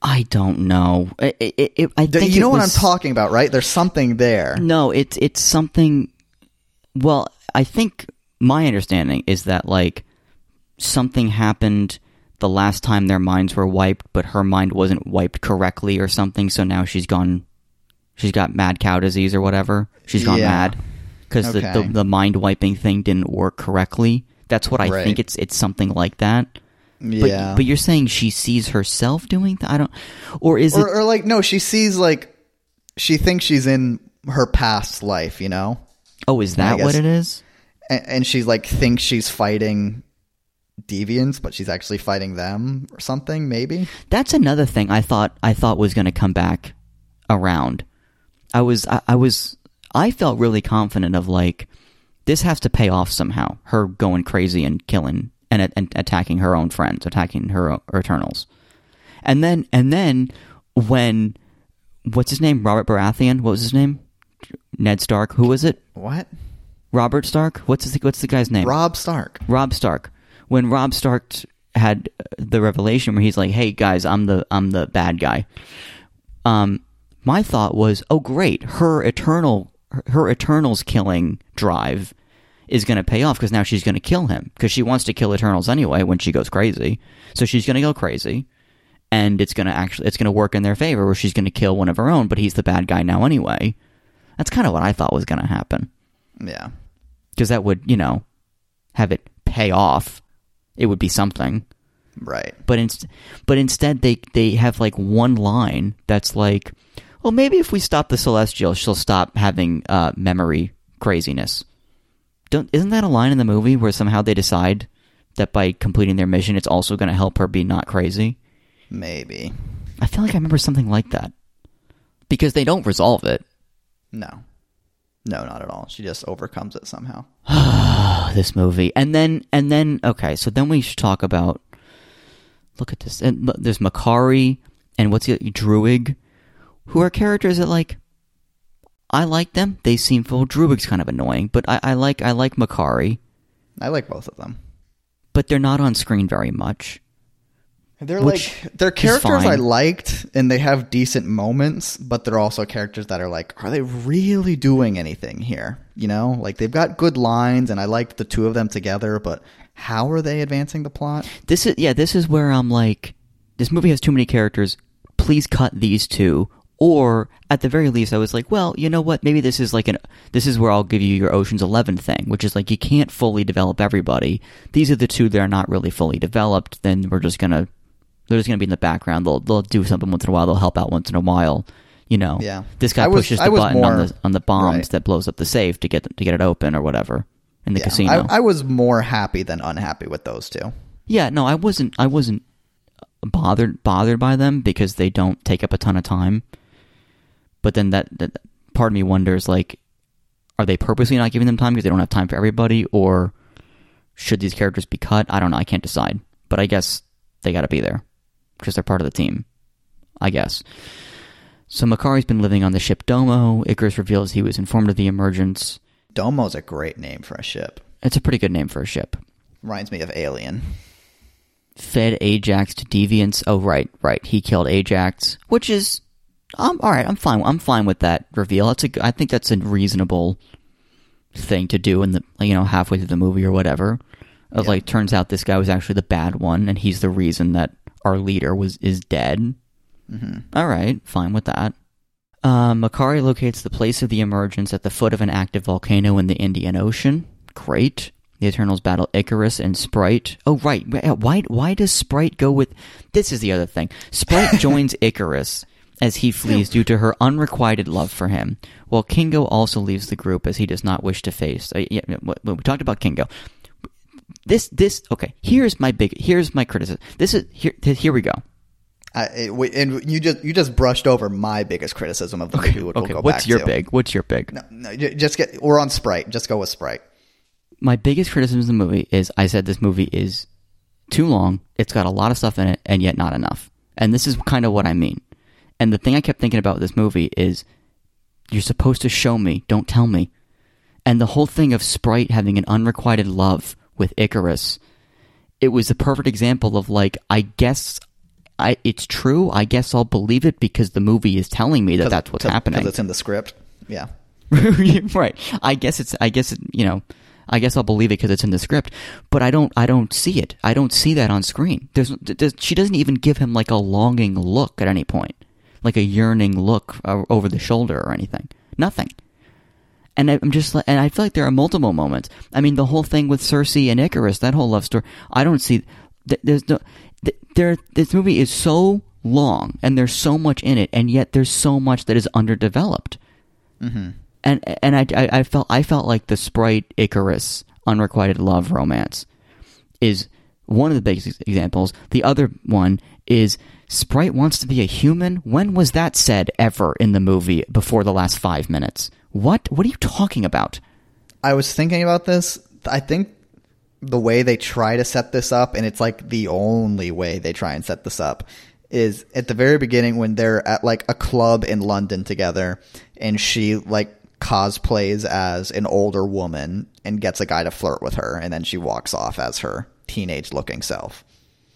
I don't know. It, it, it, I think you know what I'm talking about, right? There's something there. No, it's it's something. Well, I think my understanding is that like something happened the last time their minds were wiped, but her mind wasn't wiped correctly or something. So now she's gone. She's got mad cow disease or whatever. She's gone Yeah. mad because the, Okay. the the mind wiping thing didn't work correctly. That's what I Right. think. It's it's something like that. Yeah. but you're saying she sees herself doing that? I don't. Or is it? or, or like no she sees like she thinks she's in her past life, you know. Oh, is that what it is? And, and she like thinks she's fighting deviants, but she's actually fighting them or something. Maybe. That's another thing I thought I thought was going to come back around. I was I, I was I felt really confident of like this has to pay off somehow. Her going crazy and killing and, and attacking her own friends, attacking her, her Eternals, and then and then when what's his name? Robert Baratheon. What was his name? Ned Stark. Who was it? What? Robert Stark. What's his, what's the guy's name? Rob Stark. Rob Stark. When Rob Stark had uh, the revelation where he's like, "Hey guys, I'm the I'm the bad guy." Um, my thought was, "Oh great, her eternal her, her Eternals killing drive is going to pay off because now she's going to kill him because she wants to kill Eternals anyway when she goes crazy. So she's going to go crazy." And it's gonna actually, it's gonna work in their favor, where she's gonna kill one of her own, but he's the bad guy now anyway. That's kind of what I thought was gonna happen Yeah. because that would you know have it pay off it would be something Right. but inst- but instead they they have like one line that's like well maybe if we stop the celestial she'll stop having uh, memory craziness don't isn't that a line in the movie where somehow they decide that by completing their mission it's also going to help her be not crazy Maybe. i feel like i remember something like that because they don't resolve it No. No, not at all. She just overcomes it somehow. this movie and then and then okay so then we should talk about look at this and there's Makkari and what's the Druig who are characters that like i like them they seem full Druig's kind of annoying but i, I like i like Makkari I like both of them. but they're not on screen very much They're Which like they're characters I liked, and they have decent moments, but they're also characters that are like, are they really doing anything here? You know, like they've got good lines, and I liked the two of them together, but how are they advancing the plot? this is yeah this is where i'm like this movie has too many characters. Please cut these two. Or at the very least i was like well you know what? Maybe this is like an this is where i'll give you your oceans 11 thing which is like you can't fully develop everybody. These are the two that are not really fully developed. Then we're just gonna they're just gonna be in the background they'll they'll do something once in a while they'll help out once in a while you know Yeah. this guy I pushes I the was button on the on the bombs right. that blows up the safe to get to get it open or whatever in the Yeah, casino I, I was more happy than unhappy with those two. yeah, no, I wasn't. I wasn't bothered bothered by them because they don't take up a ton of time. But then that, that part of me wonders, like, are they purposely not giving them time because they don't have time for everybody, or should these characters be cut? I don't know. I can't decide. But I guess they got to be there because they're part of the team. I guess. So Makkari's been living on the ship Domo. Ikaris reveals he was informed of the emergence. Domo's a great name for a ship. It's a pretty good name for a ship. Reminds me of Alien. fed Ajak to deviants. Oh, right, right. He killed Ajak, which is, um, all right. I'm fine. I'm fine with that reveal. That's a. I think that's a reasonable thing to do in the you know halfway through the movie or whatever. Of Yeah. like, turns out this guy was actually the bad one, and he's the reason that our leader was is dead. All right, fine with that. Uh, Makkari locates the place of the emergence at the foot of an active volcano in the Indian Ocean. Great. The Eternals battle Ikaris and Sprite. Oh, right. Why, why does Sprite go with. This is the other thing. Sprite joins Ikaris as he flees due to her unrequited love for him, while Kingo also leaves the group as he does not wish to face. Uh, yeah, we talked about Kingo. This, this, okay. Here's my big, here's my criticism. This is, here, here we go. I, it, and you just you just brushed over my biggest criticism of the movie. Okay, we'll go what's your to. big? What's your big? No, no, just get. We're on Sprite. Just go with Sprite. my biggest criticism of the movie is I said this movie is too long. It's got a lot of stuff in it, and yet not enough. And this is kind of what I mean. And the thing I kept thinking about with this movie is you're supposed to show me, don't tell me. And the whole thing of Sprite having an unrequited love with Ikaris, it was the perfect example of like, I guess I, it's true. I guess I'll believe it because the movie is telling me that that's what's happening. because it's in the script. Yeah. right. I guess it's. I guess it, you know. I guess I'll believe it because it's in the script, but I don't. I don't see it. I don't see that on screen. There's. there's she doesn't even give him like a longing look at any point, like a yearning look uh, over the shoulder or anything. Nothing. And I'm just like, and I feel like there are multiple moments. I mean, the whole thing with Cersei and Ikaris, that whole love story. I don't see. th- There's no. There. This movie is so long, and there's so much in it, and yet there's so much that is underdeveloped Mm-hmm. And and I, I I felt I felt like the Sprite Ikaris unrequited love romance is one of the biggest examples. The other one is Sprite wants to be a human. When was that said ever in the movie before the last five minutes? What? What are you talking about? I was thinking about this. I think the way they try to set this up, and it's like the only way they try and set this up, is at the very beginning when they're at like a club in London together, and she like cosplays as an older woman and gets a guy to flirt with her, and then she walks off as her teenage looking self.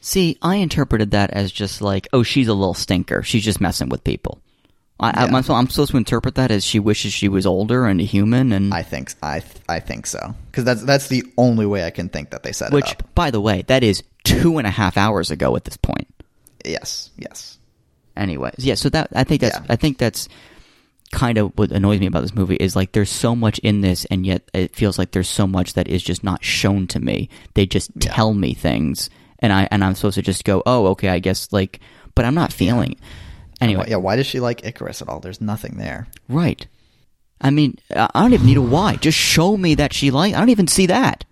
See, I interpreted that as just like, oh, she's a little stinker. She's just messing with people. I, Yeah. I'm supposed to interpret that as she wishes she was older and a human, and I think I I think so because that's that's the only way I can think that they set which, by the way, that is two and a half hours ago at this point. Yes, yes, Anyways, yeah. So that I think that's Yeah. I think that's kind of what annoys me about this movie is like there's so much in this, and yet it feels like there's so much that is just not shown to me. They just Yeah. tell me things, and I and I'm supposed to just go, oh, okay, I guess like, but I'm not feeling. it. Anyway, yeah. Why does she like Ikaris at all? There's nothing there. Right. I mean, I don't even need a why. Just show me that she like. I don't even see that.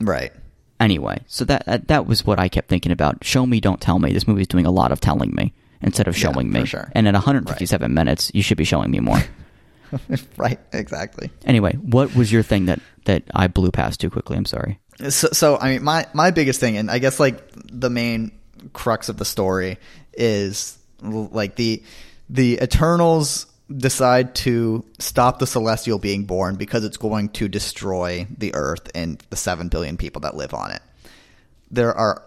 Right. Anyway, so that that, that was what I kept thinking about. Show me, don't tell me. This movie's doing a lot of telling me instead of Yeah, showing me. for sure. And at 157 minutes, you should be showing me more. right. Exactly. anyway, what was your thing that that I blew past too quickly? I'm sorry. So, so I mean, my my biggest thing, and I guess like the main crux of the story is like the the Eternals decide to stop the Celestial being born because it's going to destroy the Earth and the seven billion people that live on it. There are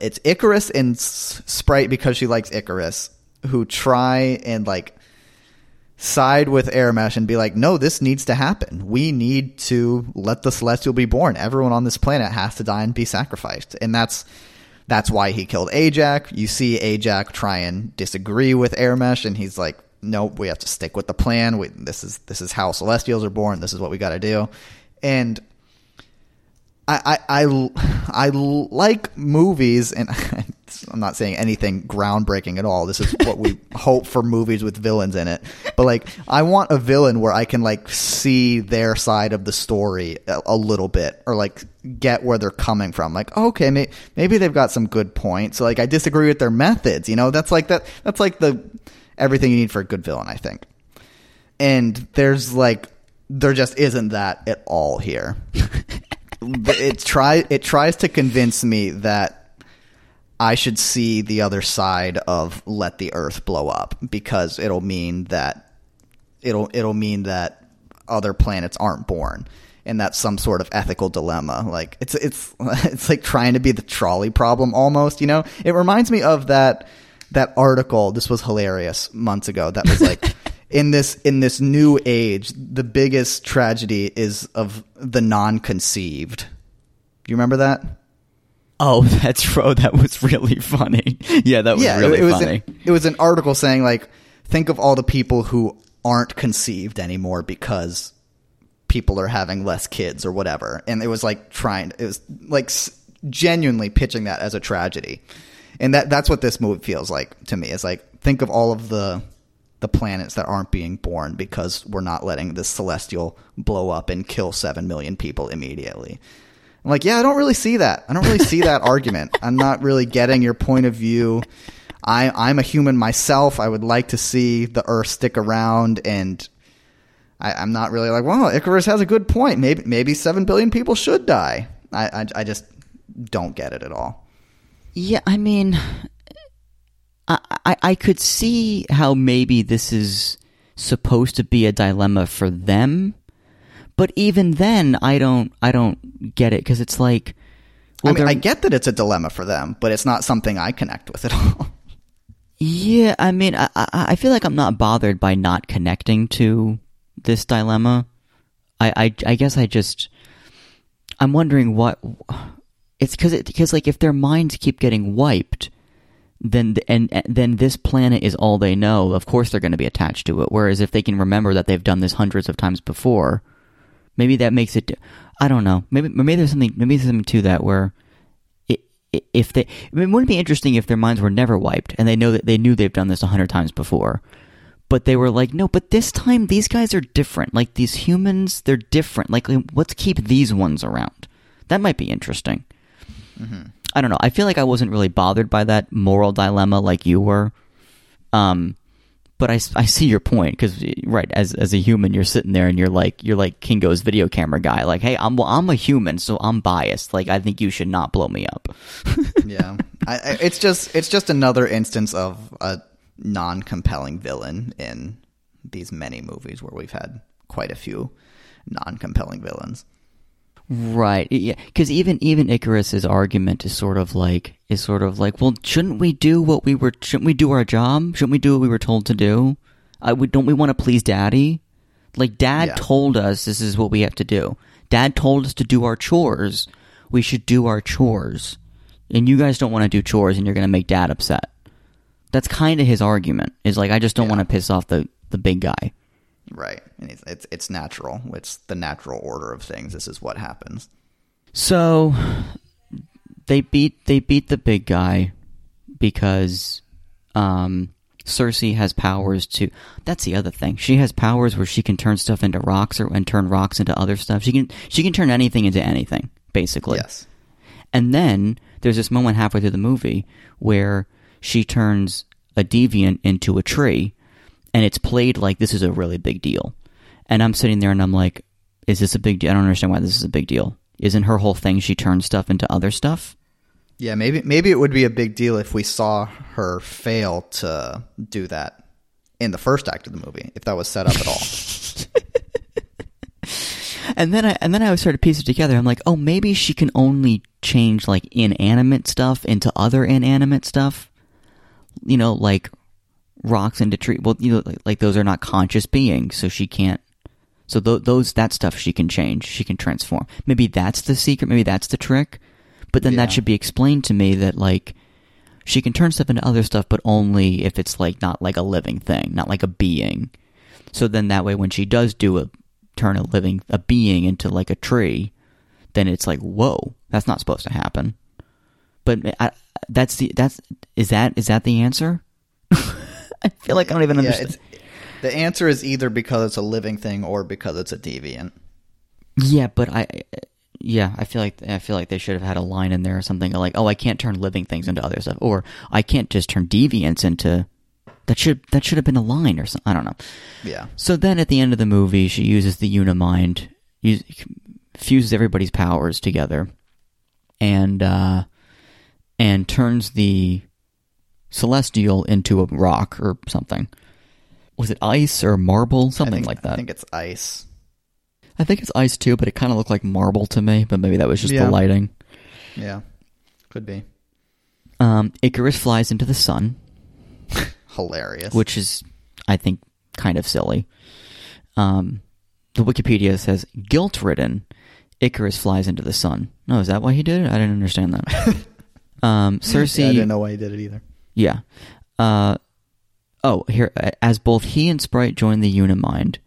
it's Ikaris and Sprite because she likes Ikaris who try and like side with Arishem and be like, no, this needs to happen. We need to let the Celestial be born. Everyone on this planet has to die and be sacrificed. And that's that's why he killed Ajak. You see Ajak try and disagree with Arishem, and he's like, nope, we have to stick with the plan. We, this is this is how Celestials are born. This is what we got to do. And I, I, I, I like movies, and I'm not saying anything groundbreaking at all. This is what we hope for movies with villains in it. But like, I want a villain where I can like see their side of the story a, a little bit, or like get where they're coming from. Like, okay, may, maybe they've got some good points. So like, I disagree with their methods. You know, that's like that. That's like the everything you need for a good villain, I think. And there's like, there just isn't that at all here it try it tries to convince me that I should see the other side of let the earth blow up because it'll mean that it'll it'll mean that other planets aren't born. And that's some sort of ethical dilemma. Like it's it's it's like trying to be the trolley problem almost you know? It reminds me of that that article this was hilarious months ago that was like in this in this new age the biggest tragedy is of the non-conceived. Do you remember that Oh, that's true. That was really funny. Yeah, that was yeah really it, was funny. An, it was an article saying like think of all the people who aren't conceived anymore because people are having less kids or whatever and it was like trying it was like s- genuinely pitching that as a tragedy and that that's what this movie feels like to me Is like think of all of the the planets that aren't being born because we're not letting this celestial blow up and kill 7 million people immediately I'm like, yeah, I don't really see that. I don't really see that argument. I'm not really getting your point of view. I, I'm a human myself. I would like to see the Earth stick around, and I, I'm not really like, well, Ikaris has a good point. Maybe maybe seven billion people should die. I, I, I just don't get it at all. Yeah, I mean, I, I I could see how maybe this is supposed to be a dilemma for them, but even then, I don't I don't get it because it's like, well, I mean, I get that it's a dilemma for them, but it's not something I connect with at all. yeah, I mean, I I I feel like I'm not bothered by not connecting to this dilemma. I I, I guess I just I'm wondering what it's because it because like if their minds keep getting wiped then th- and, and then this planet is all they know of course they're going to be attached to it whereas if they can remember that they've done this hundreds of times before maybe that makes it i don't know maybe maybe there's something maybe there's something to that where if they I mean, it wouldn't be interesting if their minds were never wiped and they know that they knew they've done this a hundred times before but they were like, no, but this time these guys are different. Like these humans, they're different. Like let's keep these ones around. That might be interesting. I don't know. I feel like I wasn't really bothered by that moral dilemma like you were. Um, but I, I see your point because eh, right as as a human you're sitting there and you're like you're like Kingo's video camera guy like hey I'm well, I'm a human so I'm biased. Like I think you should not blow me up. Yeah, I, I, it's just it's just another instance of a non-compelling villain in these many movies where we've had quite a few non-compelling villains. Right. Yeah. Because even even Ikaris's argument is sort of like is sort of like, well, shouldn't we do what we were? Shouldn't we do our job? Shouldn't we do what we were told to do? I would. Don't we want to please Daddy? Like Dad Yeah. told us this is what we have to do. Dad told us to do our chores. We should do our chores. And you guys don't want to do chores, and you're going to make Dad upset. That's kind of his argument. Is like, I just don't Yeah. want to piss off the the big guy. Right, and it's, it's it's natural. It's the natural order of things. This is what happens. So they beat they beat the big guy because um Sersi has powers to that's the other thing. She has powers where she can turn stuff into rocks or and turn rocks into other stuff. She can she can turn anything into anything, basically. Yes. And then there's this moment halfway through the movie where she turns a deviant into a tree, and it's played like this is a really big deal. And I'm sitting there and I'm like, is this a big deal? I don't understand why this is a big deal. Isn't her whole thing she turns stuff into other stuff? Yeah, maybe maybe it would be a big deal if we saw her fail to do that in the first act of the movie, if that was set up at all. And then I and then I started to piece it together. I'm like, oh, maybe she can only change like inanimate stuff into other inanimate stuff. You know, like rocks into tree. Well, you know, like, like those are not conscious beings, so she can't. So th- those that stuff she can change. She can transform. Maybe that's the secret. Maybe that's the trick. But then that should be explained to me that like she can turn stuff into other stuff, but only if it's like not like a living thing, not like a being. So then that way, when she does do a turn a living a being into like a tree, then it's like whoa, that's not supposed to happen. But I, that's the that's is that is that the answer? I feel like I don't even yeah, understand. it's, the answer is either because it's a living thing or because it's a deviant. Yeah, but I, yeah, I feel like I feel like they should have had a line in there or something like, "Oh, I can't turn living things into other stuff," or "I can't just turn deviants into." That should that should have been a line or something. I don't know. Yeah. So then, at the end of the movie, she uses the Unimind, use, fuses everybody's powers together, and uh, and turns the Celestial into a rock or something. Was it ice or marble, something think, like that? I think it's ice. I think it's ice too, but it kind of looked like marble to me. But maybe that was just Yeah. the lighting. Yeah. Could be. Um, Ikaris flies into the sun, Hilarious. which is, I think, kind of silly. Um, the Wikipedia says guilt-ridden. Ikaris flies into the sun. No, is that why he did it? I didn't understand that. um, Sersi. Yeah, I didn't know why he did it either. Yeah. Uh, oh, here, as both he and Sprite join the Unimind,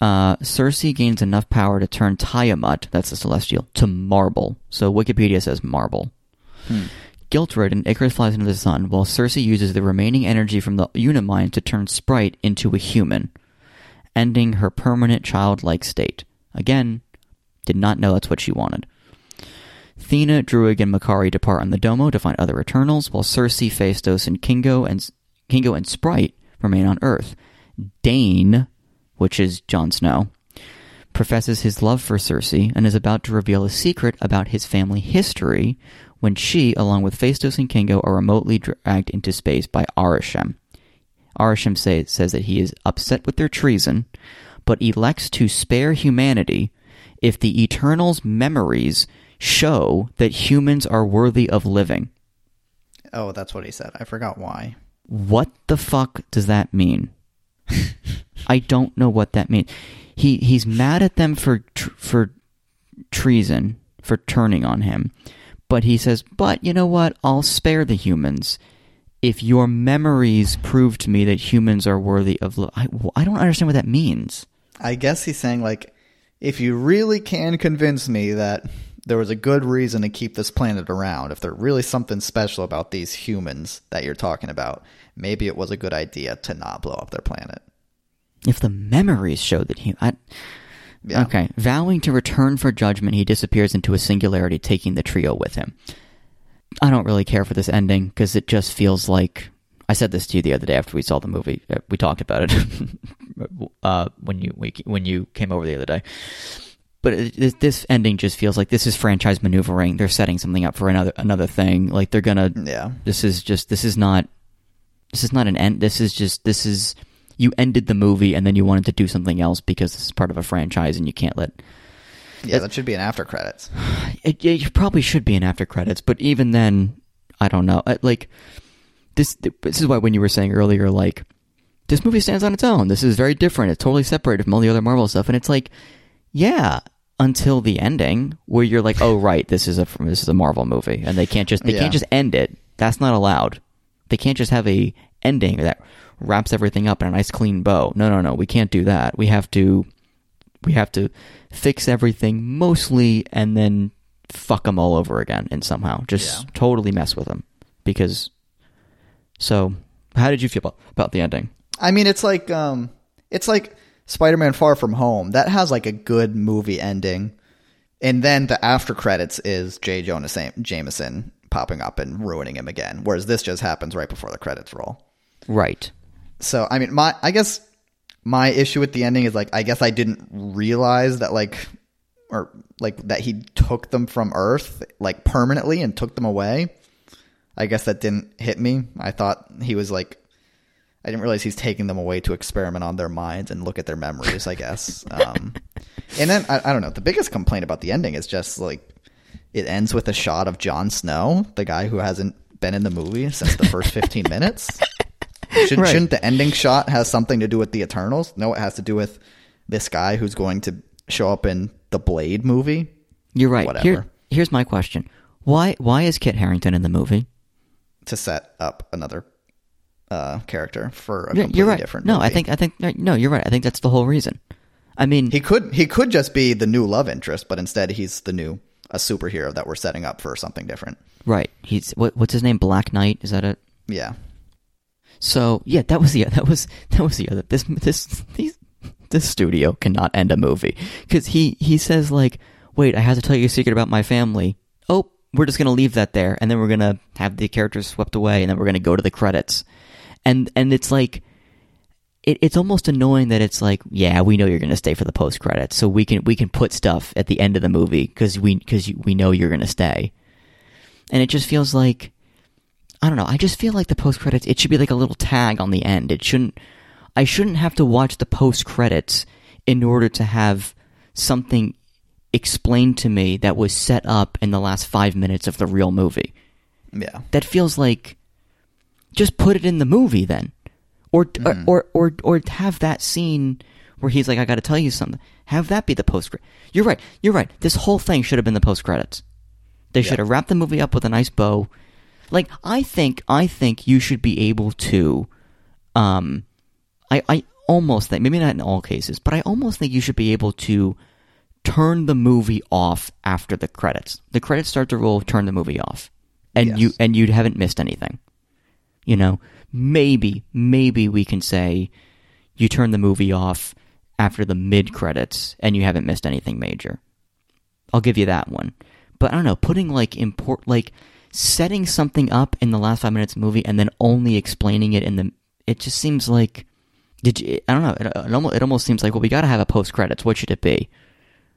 uh, Sersi gains enough power to turn Tiamut, that's the Celestial, to marble. So Wikipedia says marble. Hmm. Guilt-ridden, Ikaris flies into the sun, while Sersi uses the remaining energy from the Unimind to turn Sprite into a human, ending her permanent childlike state. Again, did not know that's what she wanted. Thena, Druig, and Makkari depart on the Domo to find other Eternals, while Sersi, Phastos, and Kingo and Kingo and Sprite remain on Earth. Dane, which is Jon Snow, professes his love for Sersi and is about to reveal a secret about his family history when she, along with Phastos and Kingo, are remotely dragged into space by Arishem. Arishem say, says that he is upset with their treason, but elects to spare humanity if the Eternals' memories show that humans are worthy of living. Oh, that's what he said. I forgot why. What the fuck does that mean? I don't know what that means. He he's mad at them for tr- for treason for turning on him, but he says, "But you know what? I'll spare the humans if your memories prove to me that humans are worthy of." Li-. I I don't understand what that means. I guess he's saying like, if you really can convince me that there was a good reason to keep this planet around, if there's really something special about these humans that you're talking about, maybe it was a good idea to not blow up their planet. If the memories show that he. I, Yeah. Okay. Vowing to return for judgment, he disappears into a singularity, taking the trio with him. I don't really care for this ending because it just feels like. I said this to you the other day after we saw the movie. Uh, We talked about it uh, when you when you came over the other day. But it, this- this ending just feels like this is franchise maneuvering. They're setting something up for another another thing. Like they're gonna Yeah. this is just this is not this is not an end this is just this is you ended the movie and then you wanted to do something else because this is part of a franchise and you can't let Yeah, that should be an after credits. it, it probably should be an after credits but even then i don't know Uh, like this this is why when you were saying earlier like this movie stands on its own this is very different it's totally separated from all the other marvel stuff and it's like yeah until the ending where you're like oh right this is a this is a marvel movie and they can't just they Yeah. can't just end it. That's not allowed. They can't just have a ending that wraps everything up in a nice clean bow. No no no we can't do that. We have to we have to fix everything mostly and then fuck them all over again and somehow just Yeah. totally mess with them because so how did you feel about, about the ending? I mean, it's like um, it's like Spider-Man: Far From Home. That has like a good movie ending, and then the after credits is J. Jonah Jameson popping up and ruining him again. Whereas this just happens right before the credits roll. right So I mean, my I guess my issue with the ending is like I guess I didn't realize that like or like that he took them from Earth like permanently and took them away. I guess that didn't hit me. I thought he was like I didn't realize he's taking them away to experiment on their minds and look at their memories. I guess. Um, and then I, I don't know. The biggest complaint about the ending is just like it ends with a shot of Jon Snow, the guy who hasn't been in the movie since the first fifteen minutes. Should, Right. Shouldn't the ending shot has something to do with the Eternals? No, it has to do with this guy who's going to show up in the Blade movie. you're right Whatever. Here, here's my question why why is Kit Harington in the movie to set up another uh, character for a completely you're right. different. no movie. i think i think no you're right. I think that's the whole reason. I mean he could he could just be the new love interest, but instead he's the new a superhero that we're setting up for something different. right. He's what, what's his name? Black knight? Is that it? Yeah, So yeah, that was the that was that was the other this this these, this studio cannot end a movie. Because he he says like, wait, I have to tell you a secret about my family. Oh, we're just gonna leave that there, and then we're gonna have the characters swept away, and then we're gonna go to the credits, and and it's like. It, it's almost annoying that it's like, yeah, we know you're going to stay for the post credits, so we can we can put stuff at the end of the movie because we because we know you're going to stay, and it just feels like I don't know. I just feel like the post credits. It should be like a little tag on the end. It shouldn't. I shouldn't have to watch the post credits in order to have something explained to me that was set up in the last five minutes of the real movie. yeah, That feels like just put it in the movie then, or Mm-hmm. or, or or or have that scene where he's like, "I got to tell you something." Have that be the post. You're right. You're right. This whole thing should have been the post credits. They should Yeah. have wrapped the movie up with a nice bow. Like I think, I think you should be able to. Um, I I almost think maybe not in all cases, but I almost think you should be able to turn the movie off after the credits. The credits start to roll. Turn the movie off, and Yes. you and you haven't missed anything. You know, maybe maybe we can say you turn the movie off after the mid credits and you haven't missed anything major. I'll give you that one. But I don't know, putting like import like setting something up in the last five minutes of the movie and then only explaining it in the it just seems like did you I don't know, it, it almost it almost seems like well we got to have a post credits. What should it be?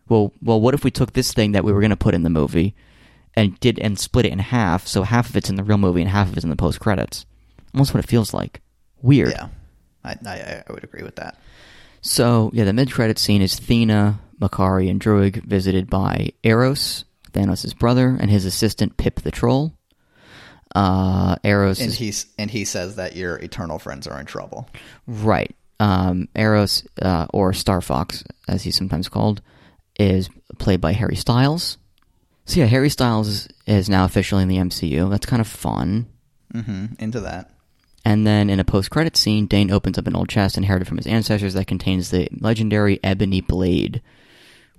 Well, well what if we took this thing that we were going to put in the movie and did and split it in half so half of it's in the real movie and half of it's in the post credits. Almost what it feels like. Weird. yeah. I, I I would agree with that. So yeah, the mid-credit scene is Thena, Makkari, and Druig visited by Eros, Thanos' brother, and his assistant Pip the Troll. Uh, Eros And is he's and he says that your eternal friends are in trouble. right. Um, Eros, uh, or Starfox, as he's sometimes called, is played by Harry Styles. So yeah, Harry Styles is now officially in the MCU. That's kind of fun. hmm Into that. And then in a post-credit scene, Dane opens up an old chest inherited from his ancestors that contains the legendary Ebony Blade,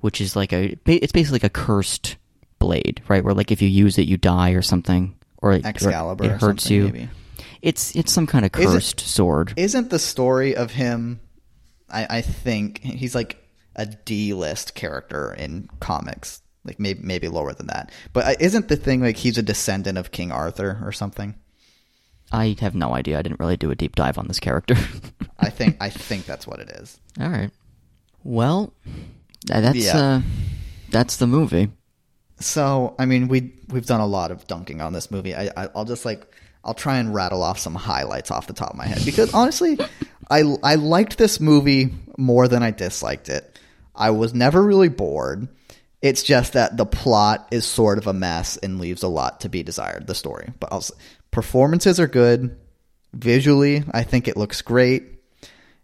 which is like a it's basically like a cursed blade, right? Where like if you use it, you die or something, or it, or Excalibur it hurts you. maybe. It's it's some kind of cursed sword. Isn't the story of him? I, I think he's like a D-list character in comics, like maybe maybe lower than that. But uh, isn't the thing like he's a descendant of King Arthur or something? I have no idea. I didn't really do a deep dive on this character. I think I think that's what it is. All right. Well, that's Yeah. uh, that's the movie. So I mean, we we've done a lot of dunking on this movie. I, I I'll just like I'll try and rattle off some highlights off the top of my head because honestly, I I liked this movie more than I disliked it. I was never really bored. It's just that the plot is sort of a mess and leaves a lot to be desired. The story, but I'll, performances are good. Visually, I think it looks great.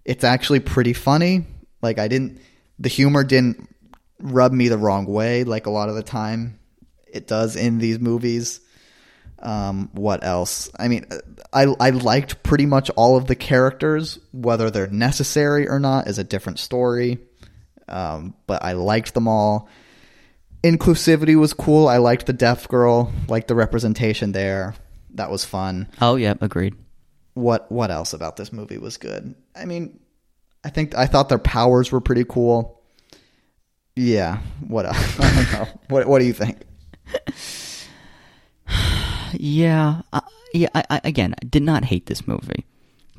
It's actually pretty funny. Like I didn't, the humor didn't rub me the wrong way like a lot of the time it does in these movies. Um, what else? I mean, I I liked pretty much all of the characters. Whether they're necessary or not is a different story. Um, but I liked them all. Inclusivity was cool. I liked the deaf girl, liked the representation there. That was fun. Oh yeah, agreed. What what else about this movie was good? I mean, I think I thought their powers were pretty cool. Yeah. What else? I don't know. What What do you think? Yeah, uh, yeah. I, I, again, I did not hate this movie,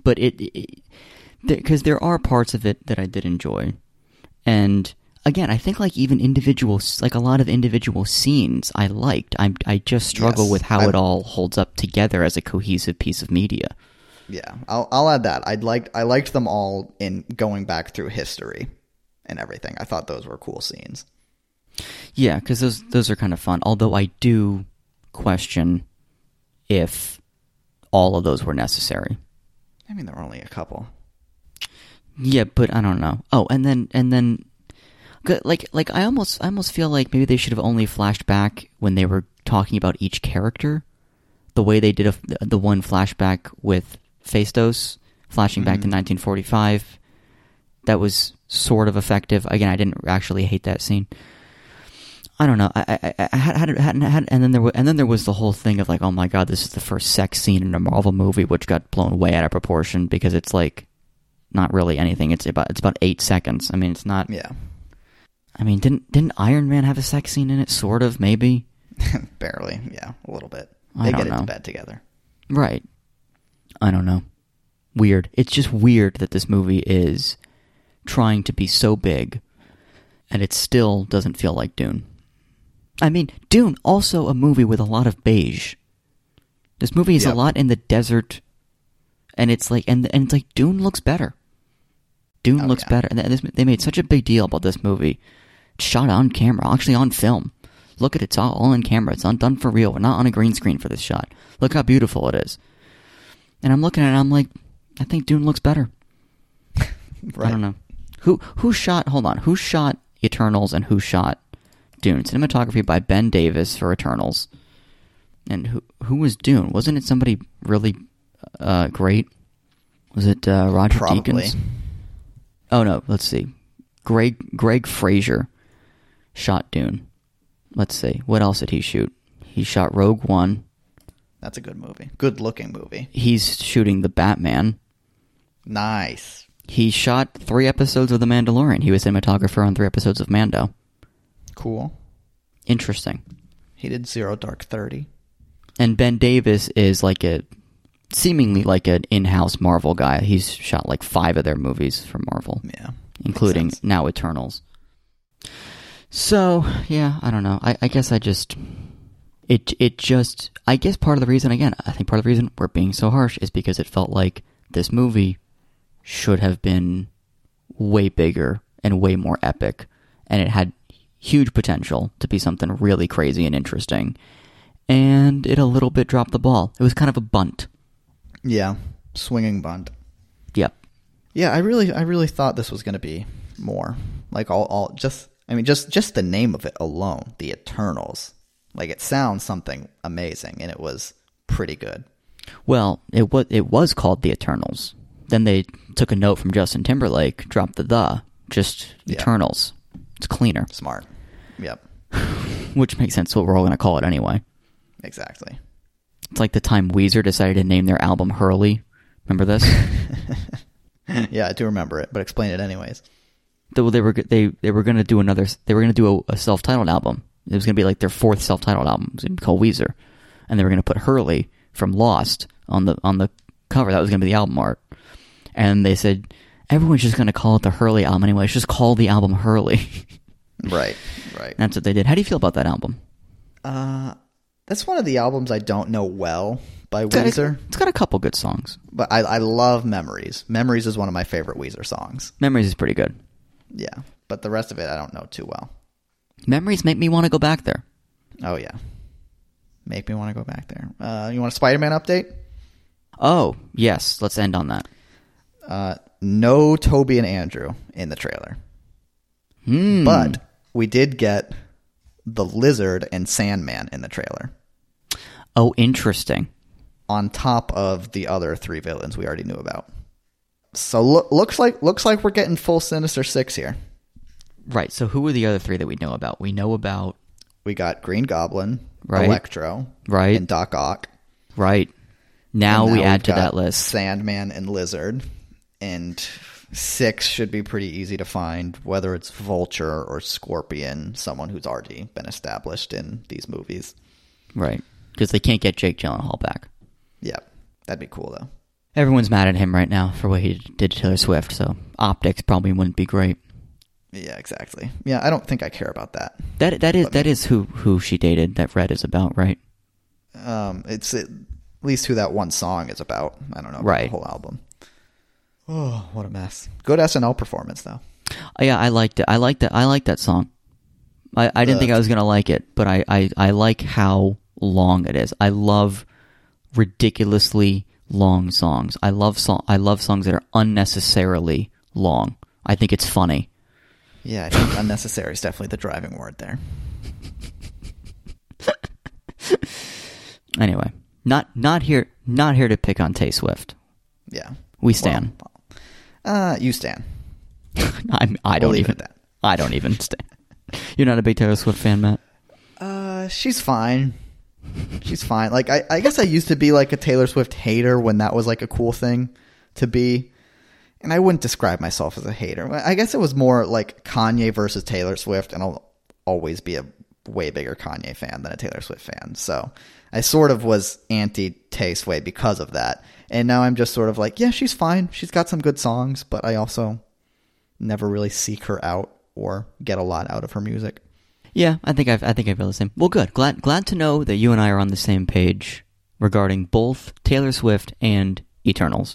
but it because there are parts of it that I did enjoy, and again, I think like even individual, like a lot of individual scenes, I liked. I I just struggle Yes, with how I- it all holds up together as a cohesive piece of media. Yeah, I'll I'll add that. I liked I liked them all in going back through history and everything. I thought those were cool scenes. Yeah, because those those are kind of fun. Although I do question if all of those were necessary. I mean, there were only a couple. Yeah, but I don't know. Oh, and then and then, like like I almost I almost feel like maybe they should have only flashed back when they were talking about each character, the way they did a, the one flashback with Phastos, flashing back to mm-hmm. 1945. That was sort of effective. Again, I didn't actually hate that scene. I don't know. I, I, I had, had, had, had, and then there was, and then there was the whole thing of like, oh my god, this is the first sex scene in a Marvel movie, which got blown way out of proportion because it's like not really anything. It's about it's about eight seconds. I mean, it's not. Yeah, I mean, didn't didn't Iron Man have a sex scene in it? Sort of, maybe. barely. Yeah, a little bit. I They don't get know. into bed together. Right. I don't know. Weird. It's just weird that this movie is trying to be so big and it still doesn't feel like Dune. I mean, Dune also a movie with a lot of beige. This movie is a lot in the desert and it's like and and it's like Dune looks better. Dune Oh, looks yeah. better. And this, they made such a big deal about this movie. Shot on camera, actually on film. Look at it, it's all, all on camera. It's not done for real. We're not on a green screen for this shot. Look how beautiful it is. And I'm looking at it, I'm like, I think Dune looks better. Right. I don't know. Who who shot hold on, who shot Eternals and who shot Dune? Cinematography by Ben Davis for Eternals. And who who was Dune? Wasn't it somebody really uh, great? Was it uh, Roger Probably. Deakins? Oh no, let's see. Greig Greig Fraser shot Dune. Let's see. What else did he shoot? He shot Rogue One. That's a good movie. Good looking movie. He's shooting the Batman. Nice. He shot three episodes of The Mandalorian. He was cinematographer on three episodes of Mando. Cool. Interesting. He did Zero Dark Thirty. And Ben Davis is like a seemingly like an in-house Marvel guy. He's shot like five of their movies for Marvel, Yeah. including now Eternals. So yeah, I don't know. I, I guess I just it it just I guess part of the reason again I think part of the reason we're being so harsh is because it felt like this movie should have been way bigger and way more epic, and it had huge potential to be something really crazy and interesting. And it a little bit dropped the ball. It was kind of a bunt. Yeah. Swinging bunt. Yep. Yeah, I really, I really thought this was going to be more like all, all just. I mean, just just the name of it alone, the Eternals. Like it sounds something amazing, and it was pretty good. Well, it was it was called the Eternals. Then they took a note from Justin Timberlake, dropped the the, just. Eternals. It's cleaner. Smart. Yep. which makes sense. What we're all going to call it anyway. Exactly. It's like the time Weezer decided to name their album Hurley. Remember this? yeah, I do remember it, but explain it anyways. They, they were they they were going to do another. They were going to do a, a self titled album. It was going to be like their fourth self titled album. It was gonna be called Weezer, and they were going to put Hurley from Lost on the on the cover. That was going to be the album art. And they said everyone's just going to call it the Hurley album anyway. It's just call the album Hurley. Right, right. That's what they did. How do you feel about that album? Uh, that's one of the albums I don't know well by It's got a- Weezer, it's got a couple good songs. but I, I love Memories. Memories is one of my favorite Weezer songs. Memories is pretty good. Yeah, but the rest of it I don't know too well. Memories make me want to go back there. Oh yeah, make me want to go back there. Uh, you want a Spider-Man update? Oh yes, let's end on that. Uh, no Tobey and Andrew in the trailer, Hmm. but we did get the Lizard and Sandman in the trailer. oh, interesting. on top of the other three villains we already knew about. So lo- looks like looks like we're getting full Sinister Six here. Right. So who are the other three that we know about? We know about We got Green Goblin, Right. Electro, Right. and Doc Ock. right. Now, And we we've add to got that list. Sandman and Lizard, and six should be pretty easy to find. Whether it's Vulture or Scorpion, someone who's already been established in these movies. Right. Because they can't get Jake Gyllenhaal back. Yeah, that'd be cool though. Everyone's mad at him right now for what he did to Taylor Swift. So optics probably wouldn't be great. Yeah, exactly. Yeah, I don't think I care about that. That that is that is who who she dated. That Red is about, right? Um, it's at least who that one song is about. I don't know Right. the whole album. Oh, what a mess! Good SNL performance though. Oh, yeah, I liked it. I liked it. I liked that song. I, I didn't The- think I was gonna like it, but I, I, I like how long it is. I love ridiculously long songs. I love song. I love songs that are unnecessarily long. I think it's funny. Yeah, I think unnecessary is definitely the driving word there. Anyway, not not here not here to pick on Tay Swift. Yeah, We stand. uh, you stand. I'm, I don't leave it even. at that. I don't even stand. You're not a big Taylor Swift fan, Matt. Uh, she's fine. She's fine. Like I, I guess I used to be like a Taylor Swift hater when that was like a cool thing to be. And I wouldn't describe myself as a hater. I guess it was more like Kanye versus Taylor Swift, and I'll always be a way bigger Kanye fan than a Taylor Swift fan. So I sort of was anti Tay Swift because of that. And now I'm just sort of like, yeah, she's fine. She's got some good songs, but I also never really seek her out or get a lot out of her music. Yeah, I think I've, I think I feel the same. Well, good. Glad glad to know that you and I are on the same page regarding both Taylor Swift and Eternals.